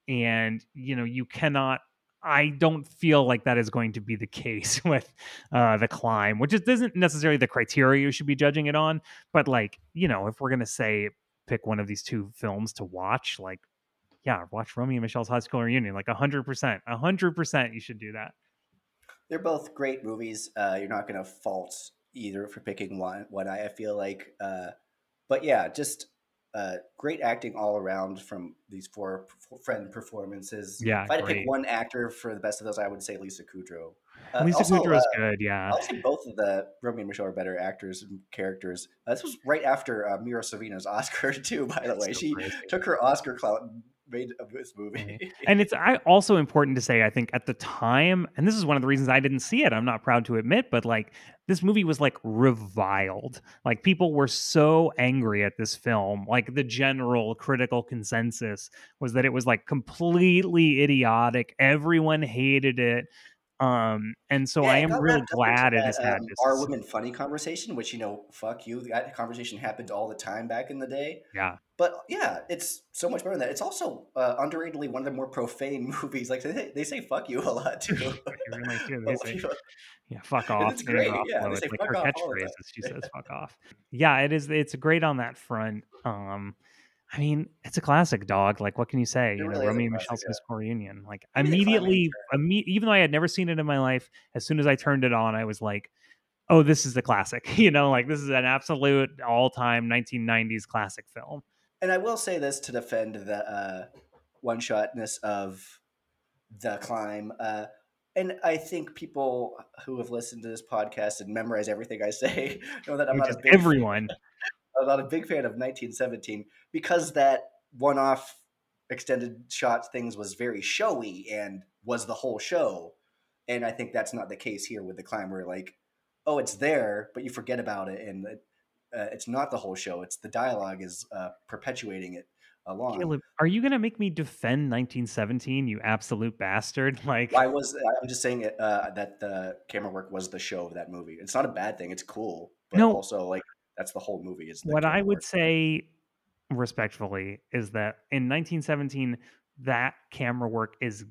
and you know you cannot i don't feel like that is going to be the case with uh the climb which is isn't necessarily the criteria you should be judging it on but like you know if we're to say pick one of these two films to watch like yeah, watch Romy and Michele's High School Reunion. Like hundred percent, hundred percent, you should do that. They're both great movies. Uh, you're not to fault either for picking one. One I feel like, uh, but yeah, just uh, great acting all around from these four friend performances. Yeah, if I had to pick one actor for the best of those, I would say Lisa Kudrow. Uh, Lisa also, Kudrow is uh, good. Yeah, I'll say both of the Romy and Michele are better actors and characters. Uh, this was right after uh, Mira Sorvino's Oscar too. By the way, so she crazy. took her Oscar clout and made of this movie. Mm-hmm. and it's I also important to say I think at the time, and this is one of the reasons I didn't see it. I'm not proud to admit, but like this movie was like reviled. Like people were so angry at this film. Like the general critical consensus was that it was like completely idiotic. Everyone hated it. Um, and so Yeah, I am really glad it has um, this. Are women funny conversation? Which you know, fuck you. That conversation happened all the time back in the day. Yeah. But yeah, it's so much better than that. It's also uh, underratedly one of the more profane movies. Like they, they say "fuck you" a lot too. They really do. They say, yeah, fuck off. It's great, Rothwell. yeah, they It's say like fuck her off catchphrases. She says "fuck off." Yeah, it is. It's great on that front. Um, I mean, it's a classic, dog. Like, what can you say? you know, really Romy and Michele's yeah. High School Reunion. Like, Maybe immediately, imme- even though I had never seen it in my life, as soon as I turned it on, I was like, "Oh, this is a classic." You know, like this is an absolute all-time 1990s classic film. And I will say this to defend the uh, one-shotness of the climb. Uh, and I think people who have listened to this podcast and memorize everything I say know that I'm Which not a big everyone. I'm not a big fan of 1917 because that one-off extended shot things was very showy and was the whole show. And I think that's not the case here with the climb. Where like, oh, it's there, but you forget about it, and it, uh, it's not the whole show. It's the dialogue is uh, perpetuating it. along. Caleb, are you gonna make me defend 1917? You absolute bastard! Like, Why was I'm just saying it, uh, that the camera work was the show of that movie. It's not a bad thing. It's cool, but No. also like that's the whole movie. Is what I would work. say respectfully is that in 1917 that camera work is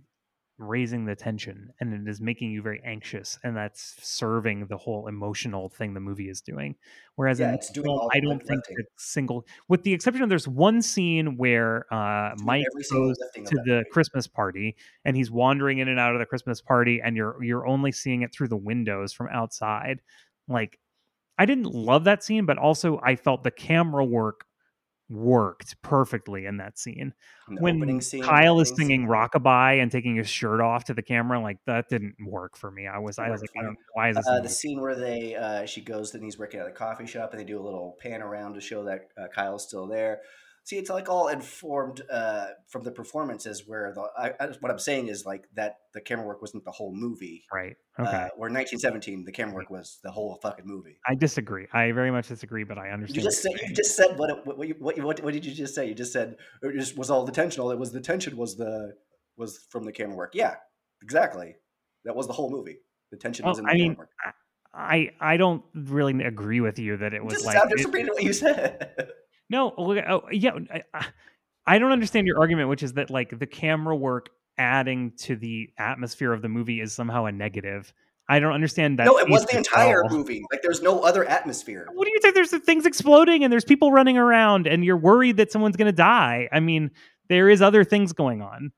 raising the tension and it is making you very anxious and that's serving the whole emotional thing the movie is doing. Whereas Yeah, in it's doing film, i don't think the single with the exception of there's one scene where uh mike goes to the movie. christmas party and he's wandering in and out of the christmas party and you're you're only seeing it through the windows from outside. Like I didn't love that scene, but also I felt the camera work worked perfectly in that scene. In when scene, Kyle is singing scene. "Rockabye" and taking his shirt off to the camera, like that didn't work for me. I was, I was like, I don't know why is this? Uh, the scene where they uh, she goes and he's working at a coffee shop and they do a little pan around to show that uh, Kyle's still there. See, it's like all informed uh, from the performances. Where the I, I, what I'm saying is like that the camera work wasn't the whole movie. right? Okay, Uh, where 1917, the camera work was the whole fucking movie. I disagree. I very much disagree, but I understand. You just said you just said what it- what you, what, what what did you just say? You just said it just was all the tension. All it was the tension was the was from the camera work. Yeah, exactly. That was the whole movie. The tension Well, was in the I camera mean, work. I I don't really agree with you that it was Just, like I'm just repeating what you said. No, oh, yeah, I- I, don't understand your argument, which is that like the camera work adding to the atmosphere of the movie is somehow a negative. I don't understand that. no, it was the entire movie. Like, there's no other atmosphere. What do you think? There's things exploding and there's people running around, and you're worried that someone's going to die. I mean, there is other things going on.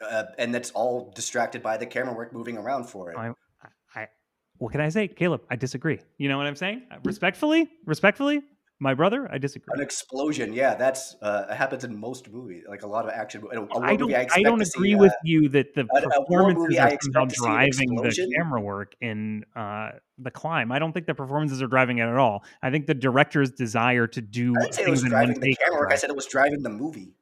Uh, and that's all distracted by the camera work moving around for it. I, I, what can I say, Caleb? I disagree. You know what I'm saying? Respectfully, respectfully, my brother, I disagree. An explosion, yeah, that's uh, happens in most movies. Like a lot of action. A, a I don't. movie, I, I, don't to see, agree uh, with you that the performances are somehow expect to see an driving the camera work in uh, the climb. I don't think the performances are driving it at all. I think the director's desire to do I didn't say it was things in one driving the take. camera work. I said it was driving the movie.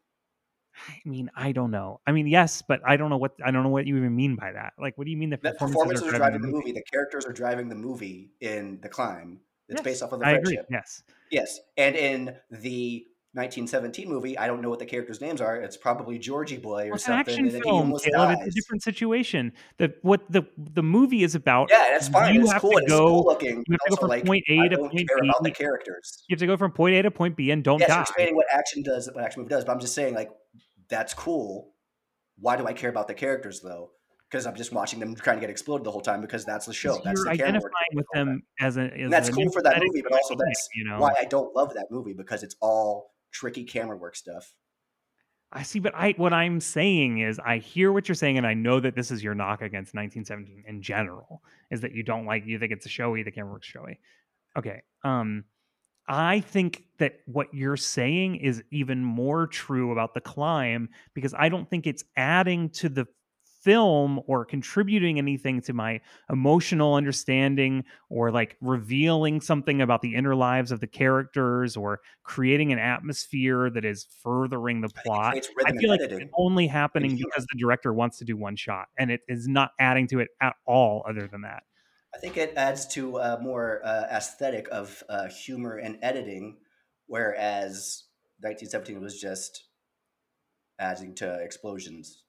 I mean, I don't know. I mean, yes, but I don't know what I don't know what you even mean by that. Like, what do you mean the The performances, performances are are driving, driving the movie. The characters are driving the movie in The Climb. It's Yes, based off of the I friendship. agree. Yes. Yes, and in the 1917 movie, I don't know what the characters' names are. It's probably Georgie Boy or it's an something. action and then he film, Caleb. It's a different situation. The what the the movie is about. Yeah, that's fine. You it's have cool. to go. cool looking. You have to go from like, point A I to point B. about the characters. You have to go from point A to point B and don't yes, die. explaining what action does, what action movie does. But I'm just saying, like, that's cool. Why do I care about the characters though? Because I'm just watching them trying to get exploded the whole time. Because that's the show. That's the camera identifying with them as a. As And that's an cool for that movie, but also that's you know why I don't love that movie because it's all tricky camera work stuff. I see, but I what I'm saying is I hear what you're saying, and I know that this is your knock against 1917 in general, is that you don't like you think it's a showy, the camera works showy. Okay. Um I think that what you're saying is even more true about the climb because I don't think it's adding to the film or contributing anything to my emotional understanding or like revealing something about the inner lives of the characters or creating an atmosphere that is furthering the plot. I feel like editing it's only happening because the director wants to do one shot and it is not adding to it at all other than that. I think it adds to a more uh, aesthetic of uh, humor and editing, whereas 1917 was just adding to explosions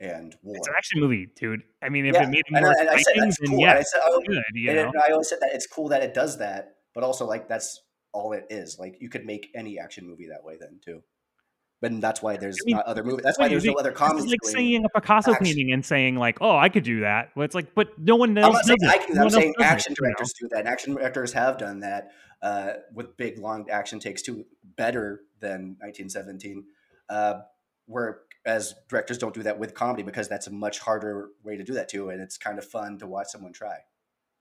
and war. It's an action movie, dude. I mean, if Yeah, it made it more and I said that's cool. yeah, I said, oh, good, you know. I always said that it's cool that it does that, but also like that's all it is. Like you could make any action movie that way then too. But that's why there's I mean, not other movies. That's why there's no other comedies. is like seeing a Picasso action. painting and saying like, "Oh, I could do that." Well, it's like, but no one else I'm not saying I can. No I'm saying action you know? directors do that. And action directors have done that uh, with big, long action takes too, better than 1917. Uh, whereas directors don't do that with comedy because that's a much harder way to do that too, and it's kind of fun to watch someone try.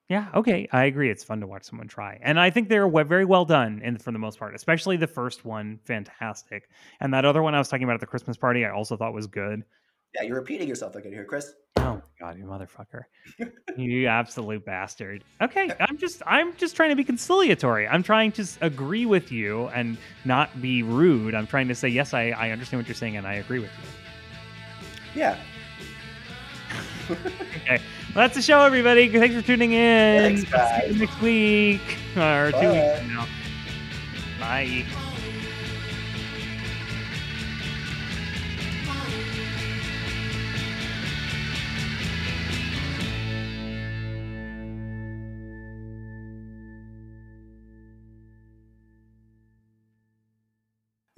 Yeah, okay, I agree. It's fun to watch someone try, and I think they're very well done, and for the most part, especially the first one, fantastic. And that other one I was talking about at the Christmas party, I also thought was good. Yeah, you're repeating yourself again here, Chris. Oh my god, you motherfucker! you absolute bastard. Okay, I'm just I'm just trying to be conciliatory. I'm trying to agree with you and not be rude. I'm trying to say yes, I I understand what you're saying and I agree with you. Yeah. Okay, well, that's the show, everybody. Thanks for tuning in. Thanks, I'll see you next week or two weeks from now. Bye.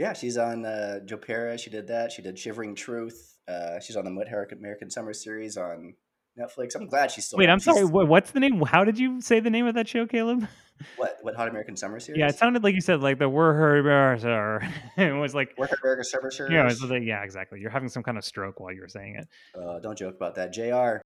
Yeah, she's on uh, Joe Pera. She did that. She did Shivering Truth. Uh, she's on the What American Summer series on Netflix. I'm glad she's still. Wait, on. I'm sorry. She's- wha- What's the name? How did you say the name of that show, Caleb? What What Hot American Summer series? Yeah, it sounded like you said like the were her. It was like American Summer series? yeah, it was like, yeah, exactly. You're having some kind of stroke while you were saying it. Uh, don't joke about that. Jr.